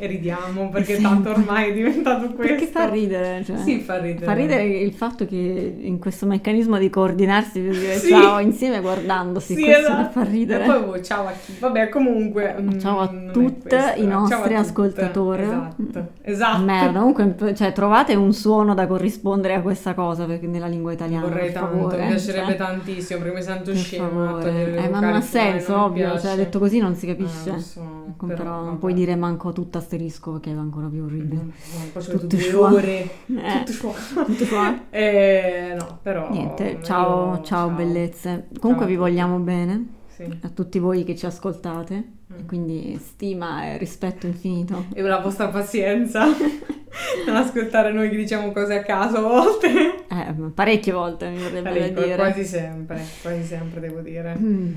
E ridiamo perché Sì. tanto ormai è diventato questo. Perché fa ridere, cioè. Sì, fa ridere. Fa ridere il fatto che in questo meccanismo di coordinarsi per dire Sì. ciao insieme guardandosi, Sì, questo esatto. fa ridere. E poi oh, ciao a chi. Vabbè, comunque. mm, Ciao a non tutte questo. i nostri ascoltatori. Esatto. Esatto. Merda, comunque cioè, trovate un suono da corrispondere a questa cosa perché nella lingua italiana. Vorrei tanto, favore, mi piacerebbe cioè, tantissimo perché mi sento per le Eh, ma non vocali ha senso, non ovvio, cioè detto così non si Eh, capisce. lo so, però, non puoi dire manco tutto asterisco perché è ancora più orribile. Mm, ho Tutto due schwa. ore. Eh, Tutto schwa. tutto. Eh, no, però. Niente, ciao, io- ciao, bellezze. Comunque a vi vogliamo bene, Sì. a tutti voi che ci ascoltate, Mm. quindi stima e rispetto infinito. E la vostra pazienza non ascoltare noi che diciamo cose a caso a volte. Eh, parecchie volte mi verrebbe da Ecco, dire. quasi sempre, quasi sempre devo dire. Mm.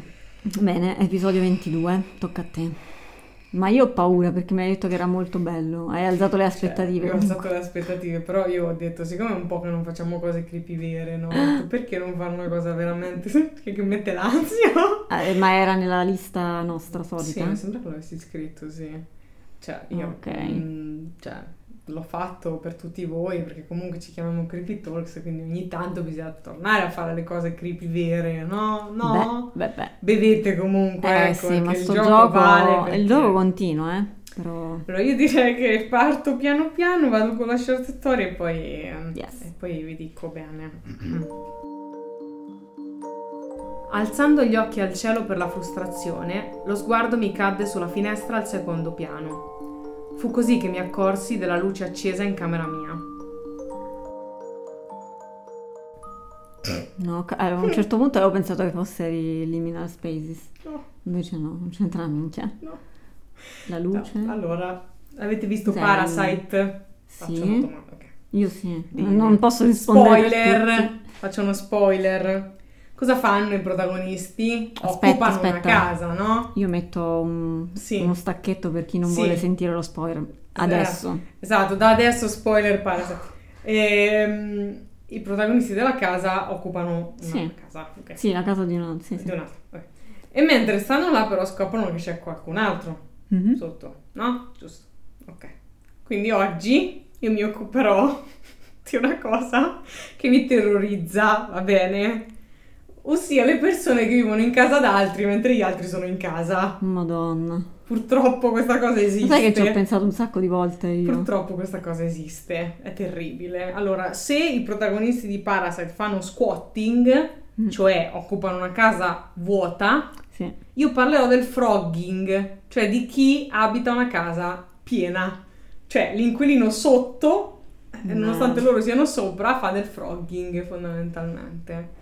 Bene, episodio 22, tocca a te. Ma io ho paura perché mi hai detto che era molto bello, hai alzato le aspettative. Cioè, io ho alzato le aspettative, però io ho detto, siccome è un po' che non facciamo cose creepy vere, no? Perché non fare una cosa veramente che, mette l'ansia? Eh, ma era nella lista nostra solita? Sì, mi sembra che l'avessi scritto, sì. Cioè, io Ok. mm, cioè, l'ho fatto per tutti voi, perché comunque ci chiamiamo Creepy Talks, quindi ogni tanto bisogna tornare a fare le cose creepy vere, no? No? Beh, beh, beh. Bevete comunque, Eh ecco, sì, ma il sto gioco, gioco, vale il perché- gioco continua, eh. Però... Allora io direi che parto piano piano, vado con la short story e poi, Yes. e poi vi dico bene. Alzando gli occhi al cielo per la frustrazione, lo sguardo mi cadde sulla finestra al secondo piano. Fu così che mi accorsi della luce accesa in camera mia. No, eh, a un certo punto avevo pensato che fosse Liminal Spaces. No, Invece no, non c'entra una minchia. no. La luce? No, Allora, avete visto Zen. Parasite? Faccio una Sì, domanda, ok. io sì. Di- Non posso rispondere Spoiler, faccio uno spoiler. Cosa fanno i protagonisti? Aspetta, Occupano una aspetta. casa, no? Io metto un- Sì. uno stacchetto per chi non Sì. vuole sentire lo spoiler. Adesso. Esatto, da adesso spoiler Parasite. Ehm, I protagonisti della casa occupano una Sì. casa, ok. Sì, la casa di una... Sì, sì. Di un'altra, ok. E mentre stanno là però scoprono che c'è qualcun altro Mhm. sotto, no? Giusto. Ok. Quindi oggi io mi occuperò di una cosa che mi terrorizza, va bene? Ossia le persone che vivono in casa d'altri mentre gli altri sono in casa. Madonna. Purtroppo questa cosa esiste. Sai che ci ho pensato un sacco di volte io. Purtroppo questa cosa esiste, è terribile. Allora, se i protagonisti di Parasite fanno squatting, Mm. cioè occupano una casa vuota, Sì. io parlerò del frogging, cioè di chi abita una casa piena. Cioè l'inquilino sotto, eh, No. nonostante loro siano sopra, fa del frogging fondamentalmente.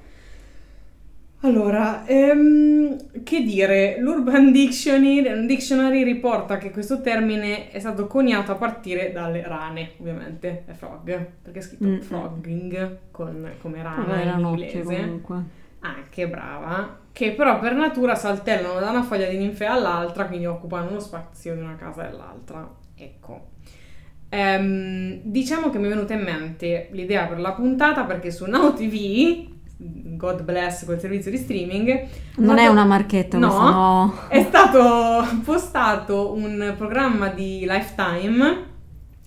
Allora, ehm, che dire, l'Urban Dictionary, Dictionary riporta che questo termine è stato coniato a partire dalle rane, ovviamente, è frog, perché è scritto Mm. frogging con, come rana Vabbè, in inglese. comunque. Anche brava, che però per natura saltellano da una foglia di ninfea all'altra, quindi occupano lo spazio di una casa e dell'altra. Ecco. Ehm, diciamo che mi è venuta in mente l'idea per la puntata perché su Now TV, God bless quel servizio di streaming, Non è una marchetta No. questa, no. è stato postato un programma di Lifetime,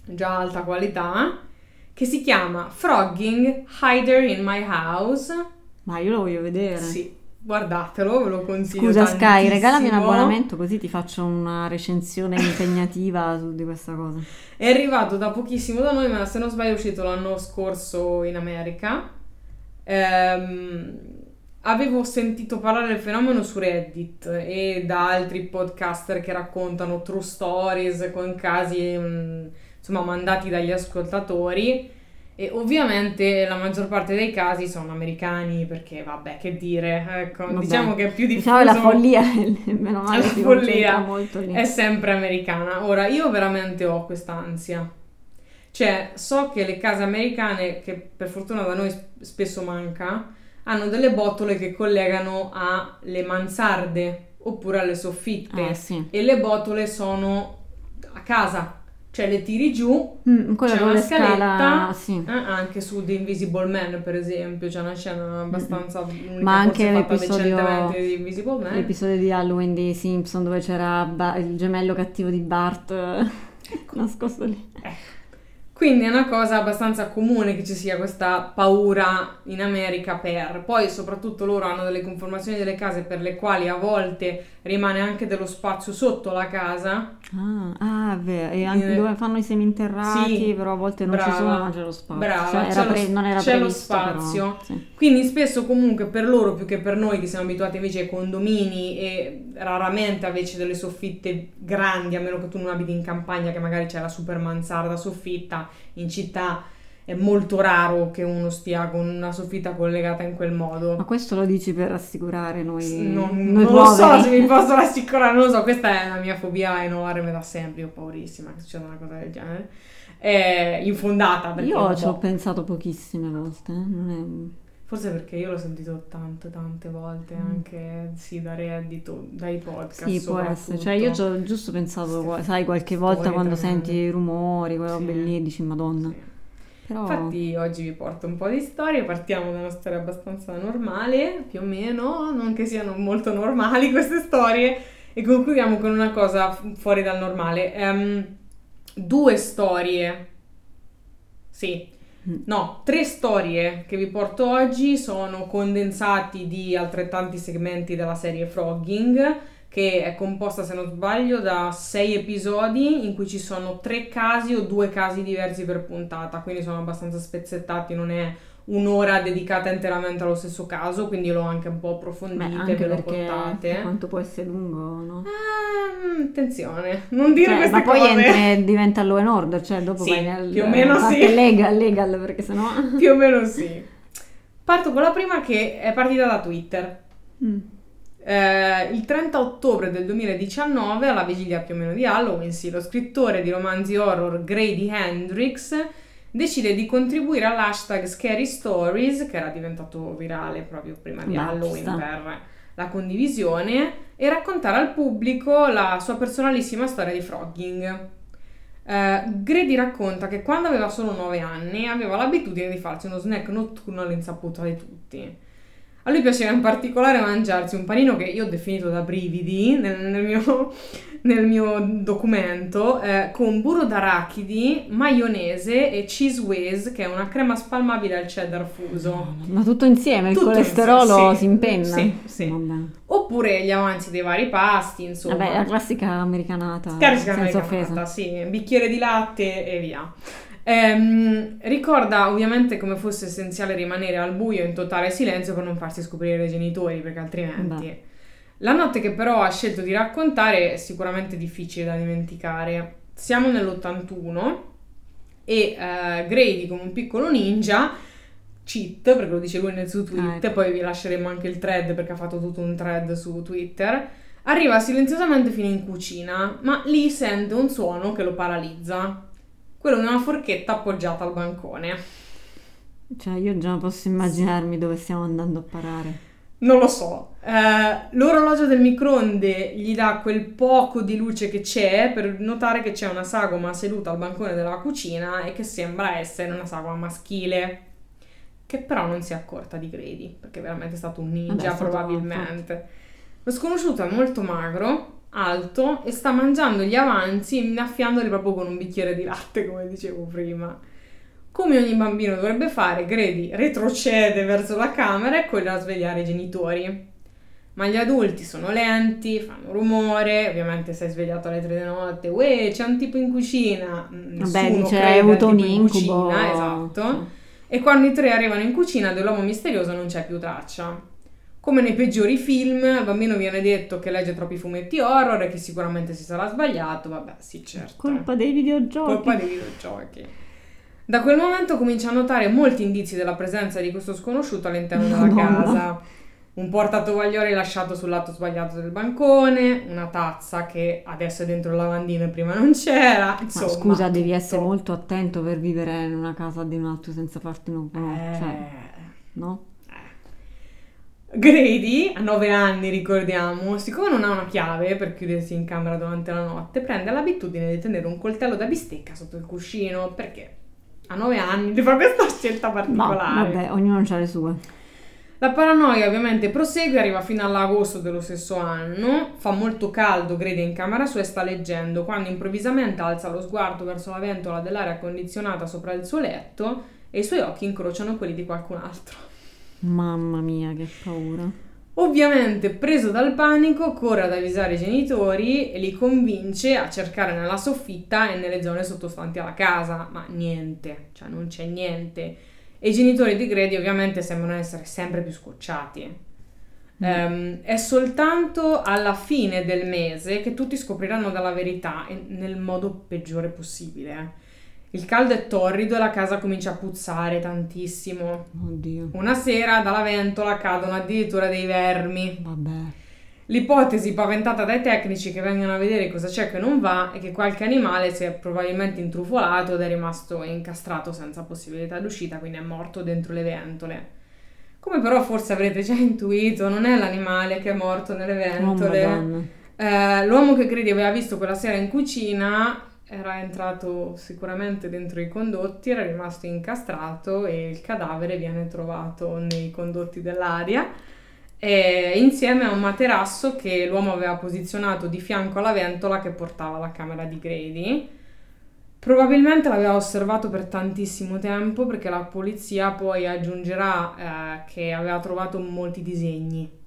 già alta qualità, che si chiama Frogging Hider in My House. Ma io lo voglio vedere. Sì, guardatelo, ve lo consiglio. Scusa Sky, tantissimo. regalami un abbonamento così ti faccio una recensione impegnativa su di questa cosa. È arrivato da pochissimo da noi, ma se non sbaglio è uscito l'anno scorso in America. Ehm, avevo sentito parlare del fenomeno su Reddit e da altri podcaster che raccontano true stories con casi mm, insomma mandati dagli ascoltatori. E ovviamente la maggior parte dei casi sono americani perché vabbè che dire, ecco, Vabbè. diciamo che è più diffuso. Diciamo la follia, meno male, La follia molto lì. è sempre americana. Ora, io veramente ho quest'ansia. Cioè, so che le case americane, che per fortuna da noi sp- spesso manca, hanno delle botole che collegano alle mansarde oppure alle soffitte. Ah, sì. E le botole sono a casa. cioè le tiri giù, Mm, c'è una le scala, scaletta, sì. eh, anche su The Invisible Man per esempio, c'è una scena abbastanza... l'unica Ma anche l'episodio- di Invisible Man. L'episodio di Halloween di Simpson dove c'era Ba- il gemello cattivo di Bart eh, nascosto lì. Ecco. Quindi è una cosa abbastanza comune che ci sia questa paura in America per. Poi soprattutto loro hanno delle conformazioni delle case per le quali a volte rimane anche dello spazio sotto la casa. Ah, ah, vero. E anche Eh, dove fanno i seminterrati, sì, però a volte non ci brava, sono, ma c'è lo spazio. brava, Cioè, c'è lo- pre- non era c'è lo previsto, però, spazio. sì. Quindi spesso comunque per loro più che per noi che siamo abituati invece ai condomini e raramente invece delle soffitte grandi, a meno che tu non abiti in campagna che magari c'è la super mansarda soffitta, in città è molto raro che uno stia con una soffitta collegata in quel modo. Ma questo lo dici per rassicurare noi, Non, noi non lo so se mi posso rassicurare, non lo so, questa è la mia fobia enorme da sempre, io ho paurissima che succeda una cosa del genere. È infondata Io ci ho pensato pochissime volte. eh, non Forse perché io l'ho sentito tante tante volte Mm. anche sì da reddito, dai podcast Sì, può essere. Cioè, io ci ho giusto pensato, Queste sai, qualche volta quando tremende. senti i rumori, quelle robe Sì. lì, dici Madonna. Sì. Però... Infatti oggi vi porto un po' di storie, partiamo da una storia abbastanza normale, più o meno, non che siano molto normali queste storie, e concludiamo con una cosa fu- fuori dal normale. Ehm, due storie, sì. No, tre storie che vi porto oggi sono condensati di altrettanti segmenti della serie Frogging, che è composta, se non sbaglio, da sei episodi in cui ci sono tre casi o due casi diversi per puntata, quindi sono abbastanza spezzettati, non è un'ora dedicata interamente allo stesso caso, quindi l'ho anche un po' Beh, approfondite, anche ve perché portate. quanto può essere lungo, no? Ehm, attenzione, non dire Cioè, queste ma poi cose. entra- diventa law and order, cioè dopo Sì, vai nel... più o meno sì. legal, legal, perché sennò... Più o meno sì. Parto con la prima che è partita da Twitter. Mm. Eh, il 30 ottobre del 2019, alla vigilia più o meno di Halloween, sì, lo scrittore di romanzi horror Grady Hendrix decide di contribuire all'hashtag Scary Stories, che era diventato virale proprio prima di Beh, Halloween per la condivisione, e raccontare al pubblico la sua personalissima storia di frogging. Eh, Grady racconta che quando aveva solo 9 anni aveva l'abitudine di farsi uno snack notturno all'insaputa di tutti. A lui piaceva in particolare mangiarsi un panino che io ho definito da brividi nel, nel mio, nel mio documento, eh, con burro d'arachidi, maionese e cheese whiz, che è una crema spalmabile al cheddar fuso. Ma tutto insieme, il Tutto colesterolo insieme, sì. si impenna. Sì, sì. Vabbè. Oppure gli avanzi dei vari pasti, insomma. Vabbè, la classica americanata, Classica senza americanata, offesa. sì, bicchiere di latte e via. Ehm, ricorda ovviamente come fosse essenziale rimanere al buio in totale silenzio per non farsi scoprire dai genitori, perché altrimenti... Beh. La notte che però ha scelto di raccontare è sicuramente difficile da dimenticare. Siamo nell'81 e eh, Grady come un piccolo ninja cheat, perché lo dice lui nel suo tweet, Ah, ecco. poi vi lasceremo anche il thread perché ha fatto tutto un thread su Twitter. Arriva silenziosamente fino in cucina, ma lì sente un suono che lo paralizza. Quello di una forchetta appoggiata al bancone. Cioè, io già posso immaginarmi dove stiamo andando a parare. Non lo so. Eh, l'orologio del microonde gli dà quel poco di luce che c'è per notare che c'è una sagoma seduta al bancone della cucina e che sembra essere una sagoma maschile. Che però non si è accorta di Grady, perché è veramente stato un ninja Vabbè, stato- probabilmente. Lo sconosciuto è molto magro, alto e sta mangiando gli avanzi innaffiandoli proprio con un bicchiere di latte, come dicevo prima. Come ogni bambino dovrebbe fare, Grady retrocede verso la camera e corre a svegliare i genitori. Ma gli adulti sono lenti, fanno rumore, ovviamente sei svegliato alle tre di notte, uè, c'è un tipo in cucina. Mm, Vabbè, dice, hai avuto un tipo in incubo. cucina, esatto. E quando i tre arrivano in cucina dell'uomo misterioso non c'è più traccia. Come nei peggiori film, al bambino viene detto che legge troppi fumetti horror e che sicuramente si sarà sbagliato. Vabbè, sì, certo. Colpa dei videogiochi. Colpa dei videogiochi. Da quel momento comincia a notare molti indizi della presenza di questo sconosciuto all'interno della Madonna. casa. Un portatovaglioli lasciato sul lato sbagliato del bancone, una tazza che adesso è dentro il lavandino e prima non c'era. Ma Insomma, scusa, devi tutto. essere molto attento per vivere in una casa di un altro senza farti un Eh, cioè, no? Grady, a 9 anni ricordiamo, siccome non ha una chiave per chiudersi in camera durante la notte, prende l'abitudine di tenere un coltello da bistecca sotto il cuscino perché a 9 anni fa questa scelta particolare. vabbè, ognuno ha le sue. La paranoia ovviamente prosegue, arriva fino all'agosto dello stesso anno, fa molto caldo, Grady in camera sua e sta leggendo, quando improvvisamente alza lo sguardo verso la ventola dell'aria condizionata sopra il suo letto e i suoi occhi incrociano quelli di qualcun altro. Mamma mia, che paura. Ovviamente, preso dal panico, corre ad avvisare i genitori e li convince a cercare nella soffitta e nelle zone sottostanti alla casa, ma niente, cioè non c'è niente. E i genitori di Grady ovviamente sembrano essere sempre più scocciati. Ehm, è soltanto alla fine del mese che tutti scopriranno dalla verità nel modo peggiore possibile. Il caldo è torrido e la casa comincia a puzzare tantissimo. Oddio. Una sera dalla ventola cadono addirittura dei vermi. Vabbè. L'ipotesi paventata dai tecnici che vengono a vedere cosa c'è che non va è che qualche animale si è probabilmente intrufolato ed è rimasto incastrato senza possibilità d'uscita, quindi è morto dentro le ventole. Come però forse avrete già intuito, non è l'animale che è morto nelle Oh, ventole. madonna. Eh, l'uomo che credi aveva visto quella sera in cucina era entrato sicuramente dentro i condotti, era rimasto incastrato e il cadavere viene trovato nei condotti dell'aria e insieme a un materasso che l'uomo aveva posizionato di fianco alla ventola che portava alla camera di Grady. Probabilmente l'aveva osservato per tantissimo tempo perché la polizia poi aggiungerà eh, che aveva trovato molti disegni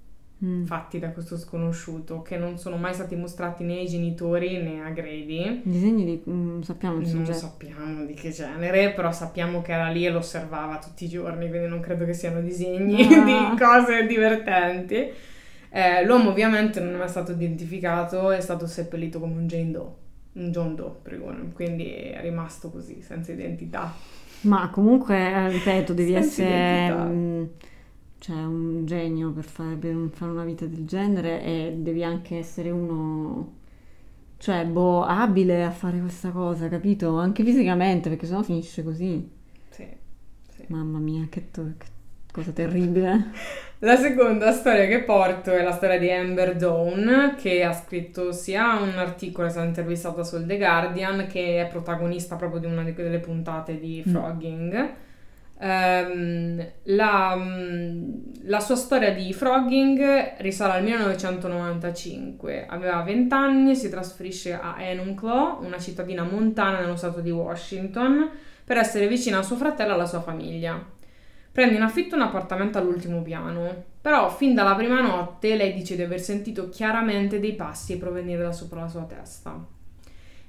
Mm. fatti da questo sconosciuto che non sono mai stati mostrati né ai genitori né a Grady. Disegni di... mm, sappiamo il Non sappiamo di che genere, però sappiamo che era lì e lo osservava tutti i giorni, quindi non credo che siano disegni Ah. di cose divertenti. Eh, l'uomo ovviamente non è mai stato identificato, è stato seppellito come un Jane Doe, un John Doe, prego, quindi è rimasto così, senza identità. Ma comunque, eh, ripeto, devi Senza essere identità. Mm, cioè, un genio per fare, per fare una vita del genere e devi anche essere uno, cioè, boh, abile a fare questa cosa, capito? Anche fisicamente, perché sennò finisce così. Sì, sì. Mamma mia, che, to- che cosa terribile. La seconda storia che porto è la storia di Amber Dawn, che ha scritto sia un articolo, è stata intervistata sul The Guardian, che è protagonista proprio di una di quelle puntate di Mm. Ehm, la, mm, la sua storia di frogging risale al 1995. Aveva 20 anni e si trasferisce a Enumclaw, una cittadina montana nello stato di Washington, per essere vicina a suo fratello e alla sua famiglia. Prende in affitto un appartamento all'ultimo piano, però fin dalla prima notte lei dice di aver sentito chiaramente dei passi provenire da sopra la sua testa.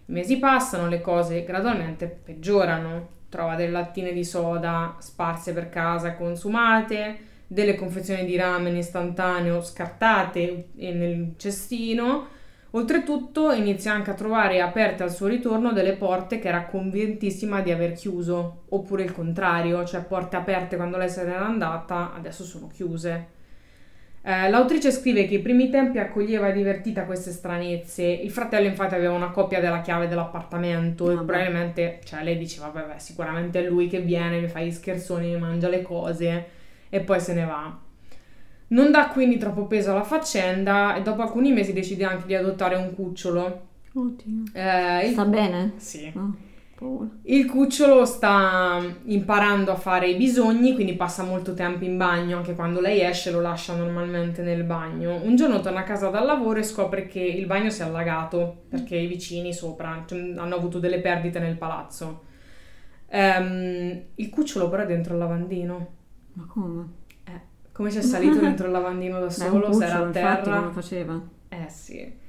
I mesi passano, le cose gradualmente peggiorano. Trova delle lattine di soda sparse per casa consumate, delle confezioni di ramen istantaneo scartate nel cestino. Oltretutto inizia anche a trovare aperte al suo ritorno delle porte che era convintissima di aver chiuso, oppure il contrario, cioè porte aperte quando lei se n'era andata, adesso sono chiuse. Eh, l'autrice scrive che i primi tempi accoglieva divertita queste stranezze. Il fratello, infatti, aveva una copia della chiave dell'appartamento e Vabbè. probabilmente, cioè, lei diceva: Vabbè, beh, sicuramente è lui che viene, mi fa gli scherzoni, mi mangia le cose e poi se ne va. Non dà quindi troppo peso alla faccenda e dopo alcuni mesi decide anche di adottare un cucciolo. Oddio. Eh, il- Sta bene? Sì. Paura. Il cucciolo sta imparando a fare i bisogni, quindi passa molto tempo in bagno, anche quando lei esce lo lascia normalmente nel bagno. Un giorno torna a casa dal lavoro e scopre che il bagno si è allagato perché i vicini sopra cioè, hanno avuto delle perdite nel palazzo. Ehm, il cucciolo però è dentro il lavandino. Ma come? Eh, come c'è salito dentro il lavandino da Beh, solo, un se era a cucciolo, infatti, terra? come faceva? Eh sì.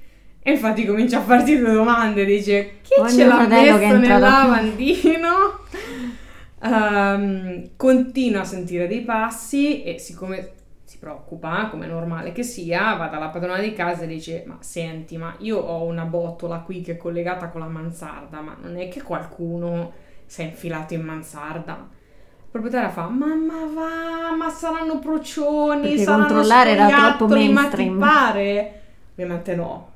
E infatti comincia a farsi due domande, dice chi Ogni ce l'ha messo nel lavandino? Ehm, continua a sentire dei passi e siccome si preoccupa, come è normale che sia, va dalla padrona di casa e dice ma senti, ma io ho una botola qui che è collegata con la mansarda, ma non è che qualcuno si è infilato in mansarda? Proprietaria fa, mamma va, ma saranno procioni, Perché saranno controllare era troppo scoiattoli, ma ti mainstream. pare? Ovviamente no.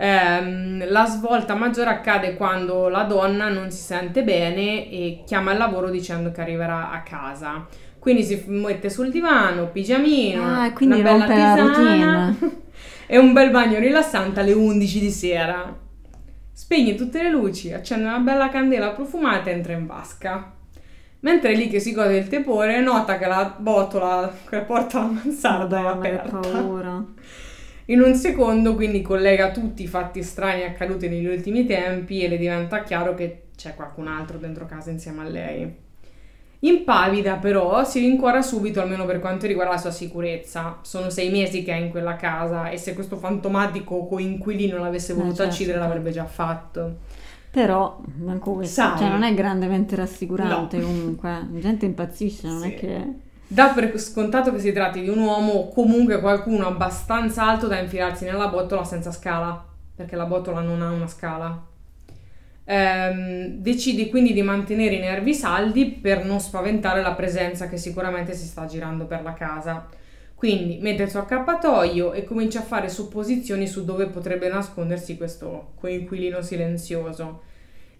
Ehm, la svolta maggiore accade quando la donna non si sente bene e chiama il lavoro dicendo che arriverà a casa. Quindi si mette sul divano, pigiamino, Ah, una bella la tisana e un bel bagno rilassante alle 11 di sera. Spegne tutte le luci, accende una bella candela profumata e entra in vasca. Mentre è lì che si gode il tepore, nota che la botola che porta alla mansarda è Madonna, che aperta. paura. In un secondo quindi collega tutti i fatti strani accaduti negli ultimi tempi e le diventa chiaro che c'è qualcun altro dentro casa insieme a lei. Impavida però si rincuora subito almeno per quanto riguarda la sua sicurezza. Sono sei mesi che è in quella casa e se questo fantomatico coinquilino l'avesse Eh, voluto certo, uccidere certo. l'avrebbe già fatto. Però, manco questo, Sai. cioè non è grandemente rassicurante No. comunque. La gente impazzisce, non Sì. è che... Dà per scontato che si tratti di un uomo o comunque qualcuno abbastanza alto da infilarsi nella botola senza scala, perché la botola non ha una scala. Ehm, decidi quindi di mantenere i nervi saldi per non spaventare la presenza che sicuramente si sta girando per la casa. Quindi mette il suo accappatoio e comincia a fare supposizioni su dove potrebbe nascondersi questo coinquilino silenzioso.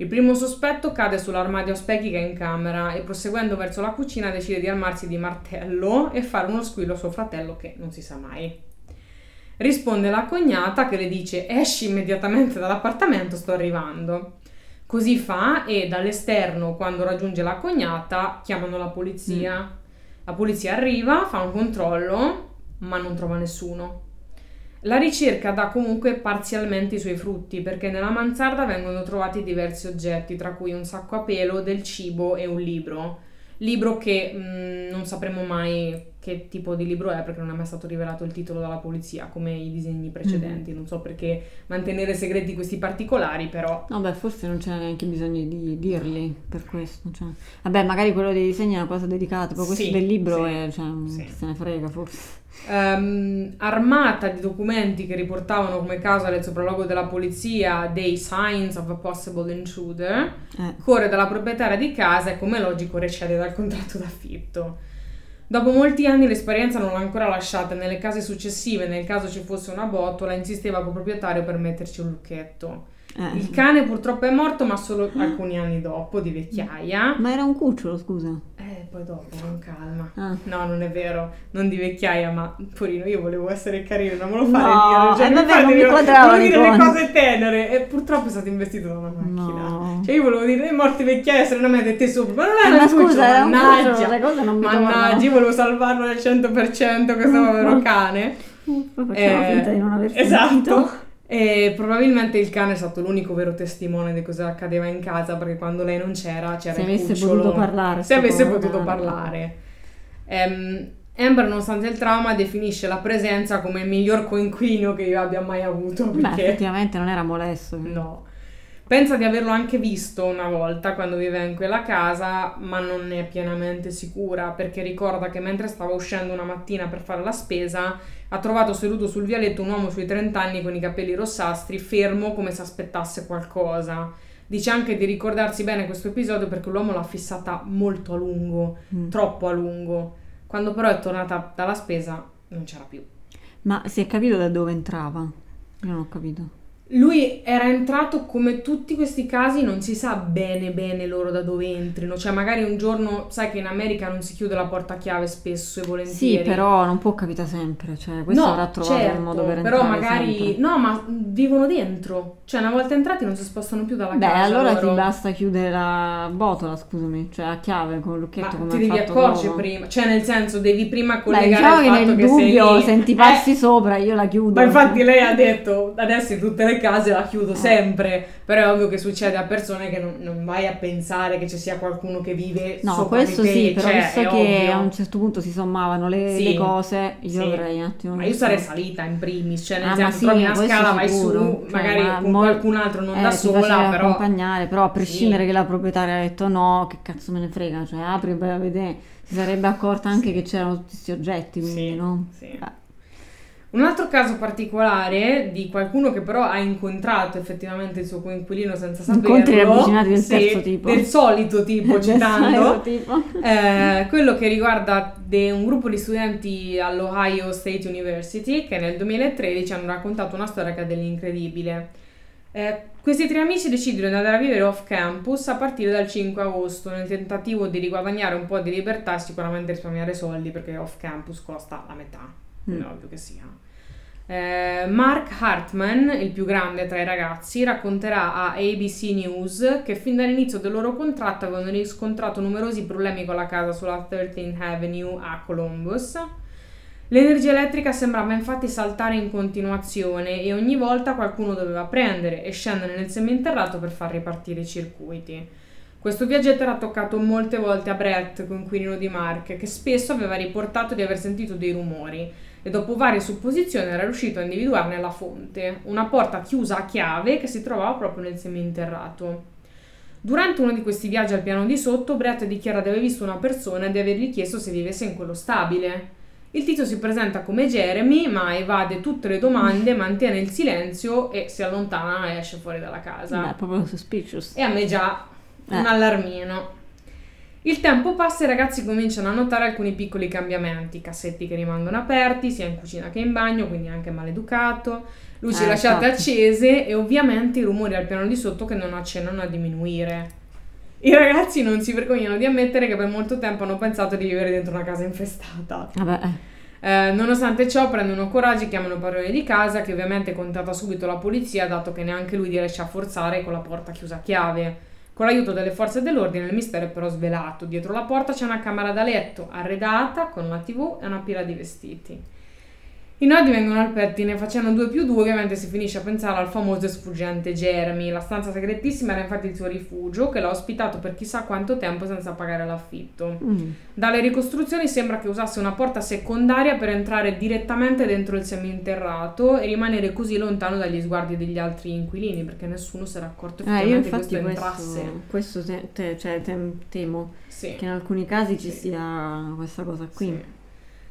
Il primo sospetto cade sull'armadio a specchi che è in camera e proseguendo verso la cucina decide di armarsi di martello e fare uno squillo a suo fratello che non si sa mai. Risponde la cognata che le dice esci immediatamente dall'appartamento, sto arrivando. Così fa e dall'esterno, quando raggiunge la cognata, chiamano la polizia. La polizia arriva, fa un controllo, ma non trova nessuno. La ricerca dà comunque parzialmente i suoi frutti perché nella mansarda vengono trovati diversi oggetti, tra cui un sacco a pelo, del cibo e un libro. Libro che mh, non sapremo mai che tipo di libro è perché non è mai stato rivelato il titolo dalla polizia come i disegni precedenti. Non so perché mantenere segreti questi particolari, però No, beh, forse non c'è neanche bisogno di dirli per questo. Cioè. Vabbè, magari quello dei disegni è una cosa delicata, però questo Sì, del libro sì, è, cioè, sì. chi se ne frega forse. Ehm, armata di documenti che riportavano come causa del sopralluogo della polizia dei signs of a possible intruder, Eh. corre dalla proprietaria di casa e come logico recede dal contratto d'affitto. Dopo molti anni l'esperienza non l'ha ancora lasciata e nelle case successive, nel caso ci fosse una botola, insisteva col proprietario per metterci un lucchetto. Eh. Il cane purtroppo è morto, ma solo alcuni anni dopo, di vecchiaia. Ma era un cucciolo, scusa. Eh, poi dopo, con calma. Ah. No, non è vero, non di vecchiaia, ma porino, io volevo essere carino, non me lo No, fare dire. Cioè, eh, mi vabbè, fate non mi dire- quadrava volevo dire le cose tenere e purtroppo è stato investito da una macchina. No. Cioè io volevo dire, è morti vecchiaia, serenamente te sopra, ma non Eh, era ma un cucciolo, scusa, era un mannaggia. cucciolo, le cose non mi Mannaggia, io volevo salvarlo al 100% questo povero cane. Poi facciamo Eh, finta di non aver esatto. E probabilmente il cane è stato l'unico vero testimone di cosa accadeva in casa perché quando lei non c'era c'era Se il avesse cucciolo. potuto parlare, Se avesse potuto parlare. Ehm, Amber, nonostante il trauma, definisce la presenza come il miglior coinquilino che io abbia mai avuto. Beh, Perché effettivamente non era molesto. no. Pensa di averlo anche visto una volta quando viveva in quella casa, ma non ne è pienamente sicura perché ricorda che mentre stava uscendo una mattina per fare la spesa, ha trovato seduto sul vialetto un uomo sui 30 anni con i capelli rossastri, fermo come se aspettasse qualcosa. Dice anche di ricordarsi bene questo episodio perché l'uomo l'ha fissata molto a lungo, Mm. troppo a lungo. Quando però è tornata dalla spesa non c'era più. Ma si è capito da dove entrava? Io non ho capito. Lui era entrato come tutti questi casi, non si sa bene bene loro da dove entrino, cioè magari un giorno, sai che in America non si chiude la porta a chiave spesso e Sì, volentieri. però non può capitare sempre, cioè questo no, avrà trovato certo, un modo per però entrare magari sempre. no, ma vivono dentro, cioè una volta entrati non si spostano più dalla Beh, casa. allora loro. ti basta chiudere la botola, scusami, cioè a chiave con il Ma come ti devi accorgere prima, cioè nel senso devi prima Beh, collegare diciamo il che fatto nel che dubbio, se ti Eh, passi sopra, io la chiudo. Ma infatti lei ha detto adesso tutte le case la chiudo sempre, però è ovvio che succede a persone che non, non vai a pensare che ci sia qualcuno che vive No, sopra questo di te, sì, però cioè, visto che ovvio. a un certo punto si sommavano le, Sì, le cose, io sì. avrei un attimo... Ma io sarei salita in primis, cioè nel Ah, senso sì, trovi una scala, vai sicuro. su, Cioè, magari ma con mol- qualcun altro non eh, da sola, però accompagnare, però a prescindere che la proprietaria ha detto no, che cazzo me ne frega, cioè apri e vai a vedere, si sarebbe accorta anche che c'erano tutti questi oggetti, quindi Sì, no? sì. Eh. Un altro caso particolare di qualcuno che però ha incontrato effettivamente il suo coinquilino senza saperlo. Incontri ravvicinati del sì, terzo tipo. Del solito tipo, citando. tipo. Eh, quello che riguarda de- un gruppo di studenti all'Ohio State University che nel 2013 hanno raccontato una storia che ha dell'incredibile. Eh, questi tre amici decidono di andare a vivere off campus a partire dal 5 agosto nel tentativo di riguadagnare un po' di libertà e sicuramente risparmiare soldi perché off campus costa la metà, mm. ovvio che sia. Eh, Mark Hartman, il più grande tra i ragazzi, racconterà a ABC News che fin dall'inizio del loro contratto avevano riscontrato numerosi problemi con la casa sulla 13th Avenue a Columbus. L'energia elettrica sembrava infatti saltare in continuazione e ogni volta qualcuno doveva prendere e scendere nel seminterrato per far ripartire i circuiti. Questo viaggetto era toccato molte volte a Brett, coinquilino di Mark, che spesso aveva riportato di aver sentito dei rumori e dopo varie supposizioni era riuscito a individuarne la fonte, una porta chiusa a chiave che si trovava proprio nel seminterrato. Durante uno di questi viaggi al piano di sotto, Brett dichiara di aver visto una persona e di avergli chiesto se vivesse in quello stabile. Il tizio si presenta come Jeremy, ma evade tutte le domande, mantiene il silenzio e si allontana e esce fuori dalla casa. Beh, proprio suspicious. E a me già un eh. allarmino. Il tempo passa e i ragazzi cominciano a notare alcuni piccoli cambiamenti, cassetti che rimangono aperti sia in cucina che in bagno, quindi anche maleducato, luci eh, lasciate infatti. accese e ovviamente i rumori al piano di sotto che non accennano a diminuire. I ragazzi non si vergognano di ammettere che per molto tempo hanno pensato di vivere dentro una casa infestata. Vabbè. Eh, nonostante ciò prendono coraggio e chiamano padrone di casa che ovviamente contatta subito la polizia dato che neanche lui riesce a forzare con la porta chiusa a chiave. Con l'aiuto delle forze dell'ordine il mistero è però svelato. Dietro la porta c'è una camera da letto arredata con la tv e una pila di vestiti. I nodi vengono al pettine, facendo 2 più 2 ovviamente si finisce a pensare al famoso e sfuggente Jeremy. La stanza segretissima era infatti il suo rifugio, che l'ha ospitato per chissà quanto tempo senza pagare l'affitto. Mm. Dalle ricostruzioni sembra che usasse una porta secondaria per entrare direttamente dentro il seminterrato e rimanere così lontano dagli sguardi degli altri inquilini, perché nessuno si era accorto effettivamente eh, io questo, questo entrasse. Questo te, te, cioè, te, temo sì. che in alcuni casi ci sì. sia questa cosa qui. Sì.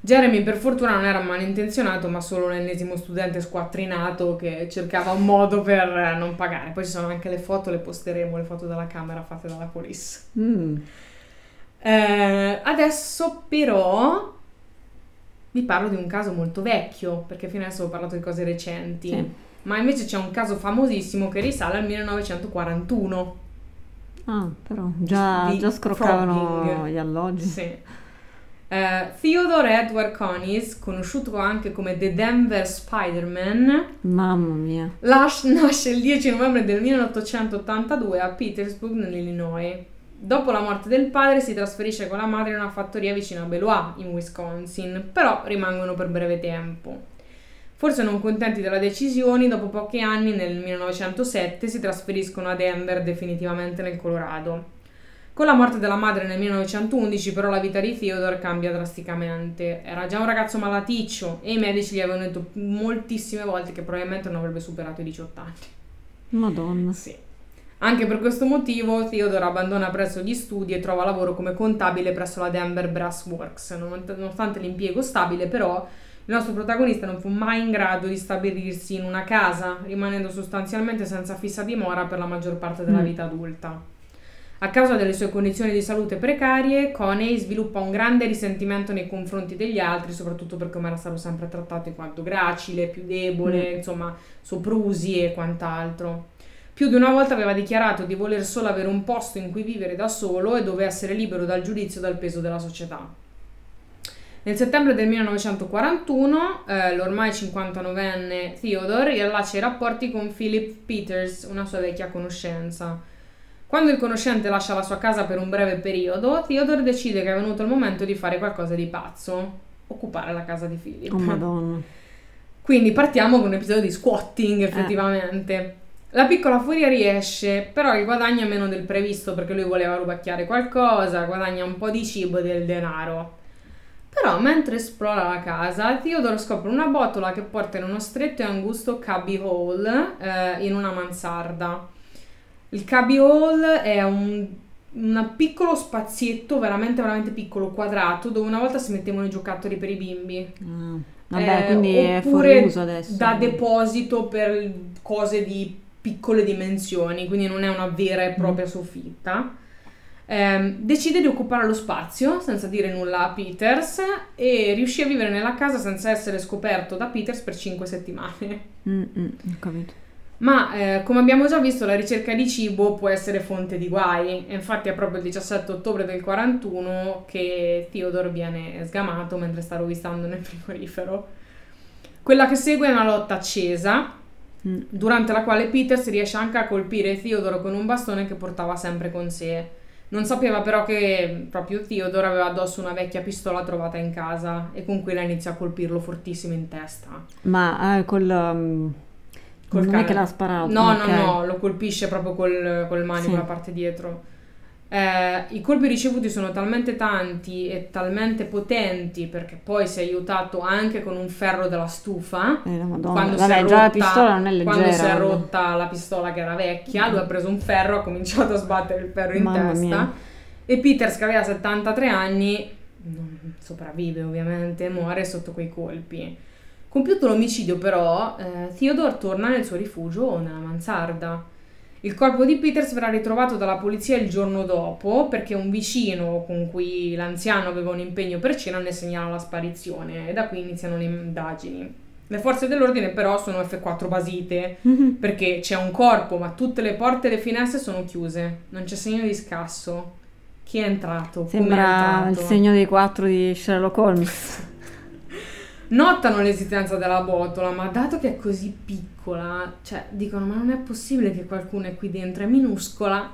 Jeremy per fortuna non era malintenzionato, ma solo l'ennesimo studente squattrinato che cercava un modo per non pagare. Poi ci sono anche le foto, le posteremo, le foto della camera fatte dalla police. Mm. Eh, adesso però vi parlo di un caso molto vecchio, perché fino adesso ho parlato di cose recenti. Sì. Ma invece c'è un caso famosissimo che risale al 1941. Ah, però già, già scroccavano frogging. gli alloggi. Sì. Uh, Theodore Edward Conis, conosciuto anche come The Denver Spider-Man, mamma mia, Lash nasce il 10 novembre del 1882 a Petersburg, nell'Illinois. Dopo la morte del padre si trasferisce con la madre in una fattoria vicino a Beloit, in Wisconsin, però rimangono per breve tempo. Forse non contenti della decisione, dopo pochi anni, nel 1907, si trasferiscono a Denver definitivamente nel Colorado. Con la morte della madre nel 1911 però la vita di Theodore cambia drasticamente. Era già un ragazzo malaticcio e i medici gli avevano detto moltissime volte che probabilmente non avrebbe superato i 18 anni. Madonna. Sì. Anche per questo motivo Theodore abbandona presto gli studi e trova lavoro come contabile presso la Denver Brass Works. Nonostante l'impiego stabile però il nostro protagonista non fu mai in grado di stabilirsi in una casa, rimanendo sostanzialmente senza fissa dimora per la maggior parte della mm. vita adulta. A causa delle sue condizioni di salute precarie, Coney sviluppa un grande risentimento nei confronti degli altri, soprattutto per come era stato sempre trattato in quanto gracile, più debole, mm. insomma, soprusi e quant'altro. Più di una volta aveva dichiarato di voler solo avere un posto in cui vivere da solo e dove essere libero dal giudizio e dal peso della società. Nel settembre del 1941, eh, l'ormai 59enne Theodore riallaccia i rapporti con Philip Peters, una sua vecchia conoscenza. Quando il conoscente lascia la sua casa per un breve periodo, Theodore decide che è venuto il momento di fare qualcosa di pazzo, occupare la casa di Philip. Oh madonna. Quindi partiamo con un episodio di squatting, eh. effettivamente. Eh. La piccola furia riesce, però è meno del previsto perché lui voleva rubacchiare qualcosa, guadagna un po' di cibo e del denaro. Però mentre esplora la casa, Theodore scopre una botola che porta in uno stretto e angusto cubby hole eh, in una mansarda. Il cubby hall è un, un piccolo spazietto, veramente veramente piccolo, quadrato, dove una volta si mettevano i giocattoli per i bimbi. Ah, vabbè, eh, quindi è fuori uso adesso. Da deposito per cose di piccole dimensioni, quindi non è una vera e propria mm. soffitta. Eh, decide di occupare lo spazio senza dire nulla a Peters e riuscì a vivere nella casa senza essere scoperto da Peters per 5 settimane. Mm, mm, ho capito. Ma eh, come abbiamo già visto, la ricerca di cibo può essere fonte di guai. E infatti è proprio il 17 ottobre del 41 che Theodore viene sgamato mentre sta rovistando nel frigorifero. Quella che segue è una lotta accesa, Mm. durante la quale Peters riesce anche a colpire Theodore con un bastone che portava sempre con sé. Non sapeva però che proprio Theodore aveva addosso una vecchia pistola trovata in casa e con quella inizia a colpirlo fortissimo in testa. Ma eh, col... um, Col non cane. è che l'ha sparato. No, ok. no, no, lo colpisce proprio col, col manico Sì. la parte dietro. Eh, I colpi ricevuti sono talmente tanti e talmente potenti perché poi si è aiutato anche con un ferro della stufa. Eh. Quando Vabbè, si è già la rotta- pistola non è leggera. Quando si è rotta la pistola che era vecchia, lui ha preso un ferro, ha cominciato a sbattere il ferro in Mamma testa. mia. E Peters, che aveva 73 anni, non sopravvive ovviamente, muore sotto quei colpi. Compiuto l'omicidio, però, eh, Theodore torna nel suo rifugio nella mansarda. Il corpo di Peters verrà ritrovato dalla polizia il giorno dopo perché un vicino con cui l'anziano aveva un impegno per cena ne segnala la sparizione e da qui iniziano le indagini. Le forze dell'ordine però sono F4 basite perché c'è un corpo ma tutte le porte e le finestre sono chiuse, non c'è segno di scasso. Chi è entrato? Come è Sembra il entrato? segno dei quattro di Sherlock Holmes. Notano l'esistenza della botola, ma dato che è così piccola, cioè dicono ma non è possibile che qualcuno è qui dentro, è minuscola.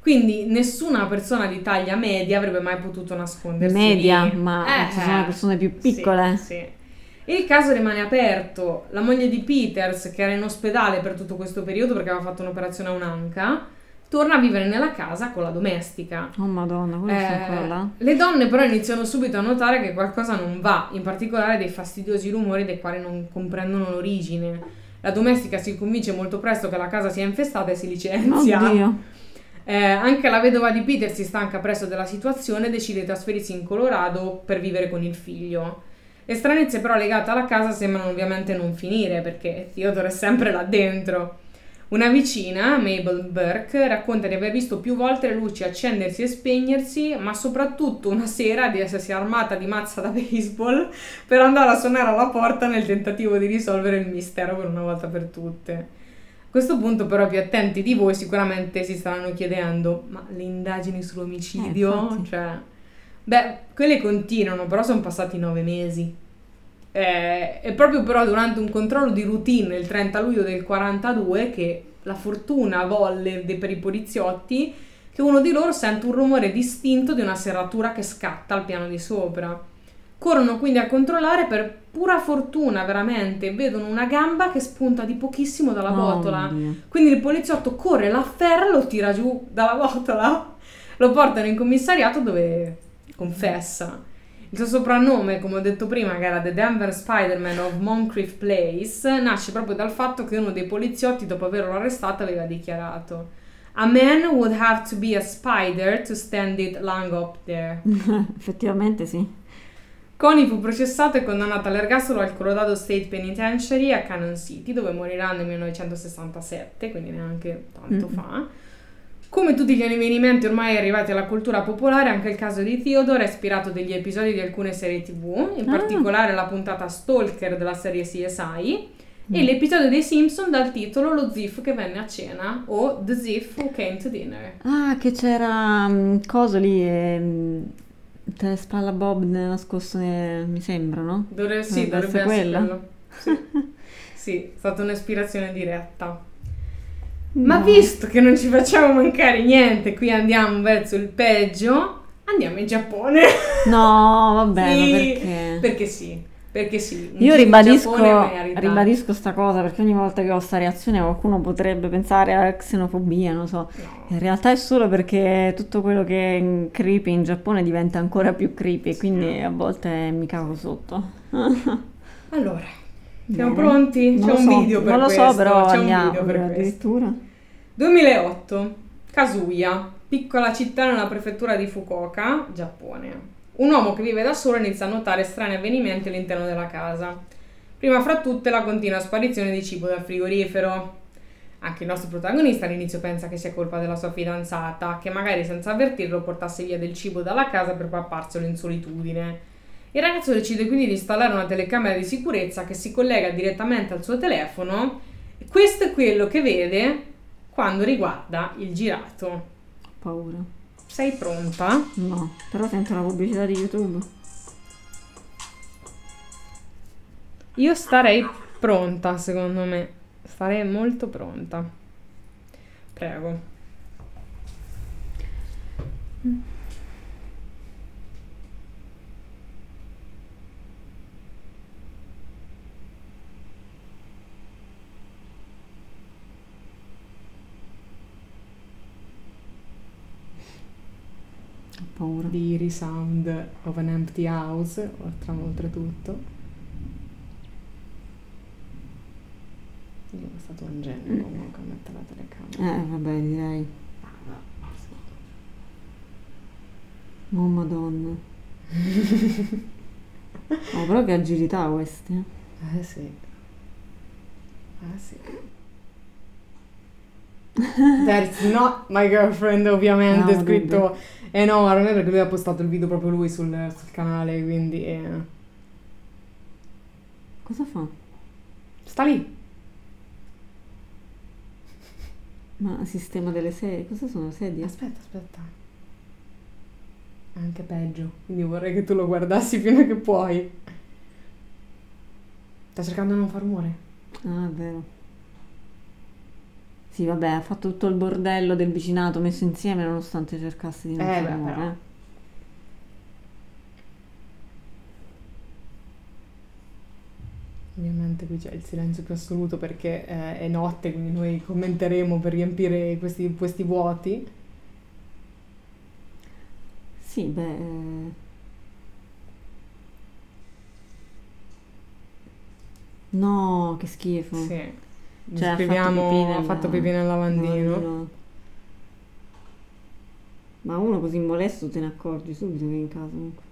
Quindi nessuna persona di taglia media avrebbe mai potuto nascondersi Media, lì. ma Eh, ci sono persone più sì, piccole. Sì, Il caso rimane aperto. La moglie di Peters, che era in ospedale per tutto questo periodo perché aveva fatto un'operazione a un'anca, torna a vivere nella casa con la domestica. Oh madonna, sta Eh, ancora là. le donne però iniziano subito a notare che qualcosa non va, in particolare dei fastidiosi rumori dei quali non comprendono l'origine. La domestica si convince molto presto che la casa sia infestata e si licenzia. Oddio. Eh, anche la vedova di Peter si stanca presto della situazione e decide di trasferirsi in Colorado per vivere con il figlio. Le stranezze però legate alla casa sembrano ovviamente non finire perché Theodore è sempre là dentro. Una vicina, Mabel Burke, racconta di aver visto più volte le luci accendersi e spegnersi, ma soprattutto una sera di essersi armata di mazza da baseball per andare a suonare alla porta nel tentativo di risolvere il mistero per una volta per tutte. A questo punto però più attenti di voi sicuramente si staranno chiedendo ma le indagini sull'omicidio? Eh, cioè, beh, quelle continuano, però sono passati nove mesi. Eh, è proprio però durante un controllo di routine il 30 luglio del 42 che la fortuna volle de- per i poliziotti che uno di loro sente un rumore distinto di una serratura che scatta al piano di sopra. Corrono quindi a controllare per pura fortuna, veramente, vedono una gamba che spunta di pochissimo dalla Oh, botola. Dio. Quindi il poliziotto corre, l'afferra e lo tira giù dalla botola. Lo portano in commissariato dove confessa. Il suo soprannome, come ho detto prima, che era The Denver Spider-Man of Moncrief Place, nasce proprio dal fatto che uno dei poliziotti, dopo averlo arrestato, aveva dichiarato A man would have to be a spider to stand it long up there. Effettivamente sì. Connie fu processato e condannato all'ergastolo al Colorado State Penitentiary a Cannon City, dove morirà nel 1967, quindi neanche tanto Mm. fa. Come tutti gli avvenimenti ormai arrivati alla cultura popolare, anche il caso di Theodore è ispirato degli episodi di alcune serie tv, in Ah. particolare la puntata Stalker della serie CSI e Mm. l'episodio dei Simpson dal titolo Lo Ziff che venne a cena o The Ziff Who Came to Dinner. Ah, che c'era mm, coso lì, eh, te spalla Bob nascosto, ne- mi sembra, no? Dovre- sì, Eh, dovrebbe essere quella. quello. Sì. sì, è stata un'ispirazione diretta. Ma visto che non ci facciamo mancare niente, qui andiamo verso il peggio, andiamo in Giappone. No, vabbè, Sì, perché? Perché sì, perché sì. Io ribadisco, ribadisco sta cosa perché ogni volta che ho sta reazione qualcuno potrebbe pensare a xenofobia, non so. No. In realtà è solo perché tutto quello che è creepy in Giappone diventa ancora più creepy Sì. quindi a volte mi cago sotto. Allora, siamo Bene. pronti? Non C'è lo un so, video per Non lo questo. so, però c'è un video per questo. Addirittura. 2008, Kazuya, piccola città nella prefettura di Fukuoka, Giappone. Un uomo che vive da solo inizia a notare strani avvenimenti all'interno della casa. Prima fra tutte la continua sparizione di cibo dal frigorifero. Anche il nostro protagonista all'inizio pensa che sia colpa della sua fidanzata, che magari senza avvertirlo portasse via del cibo dalla casa per papparselo in solitudine. Il ragazzo decide quindi di installare una telecamera di sicurezza che si collega direttamente al suo telefono Questo è quello che vede quando riguarda il girato. Ho paura. Sei pronta? No, però sento la pubblicità di YouTube. Io starei pronta, secondo me. Starei molto pronta. Prego. Ho paura. The eerie sound of an empty house, oltre, oltretutto. Io è stato un genio comunque a mettere la telecamera. Eh, vabbè, direi. Oh madonna. Oh, però che agilità queste. eh. Eh sì. Eh sì. That's not my girlfriend, ovviamente, No, scritto enorme perché lui ha postato il video proprio lui sul, sul canale, quindi eh, Cosa fa? sta lì. Ma sistema delle sedie? Cosa sono sedie? Aspetta, aspetta. È Anche peggio, quindi vorrei che tu lo guardassi fino a che puoi. Sta cercando di non far rumore. Ah, è vero. Sì, vabbè, ha fatto tutto il bordello del vicinato messo insieme nonostante cercasse di non Eh, fare beh, rumore, però. eh. Ovviamente qui c'è il silenzio più assoluto perché eh, è notte, quindi noi commenteremo per riempire questi, questi vuoti. Sì, beh... eh. No, che schifo. Sì. Cioè, Scriviamo, ha fatto pipì nel lavandino. lavandino. Ma uno così molesto te ne accorgi subito che è in casa comunque.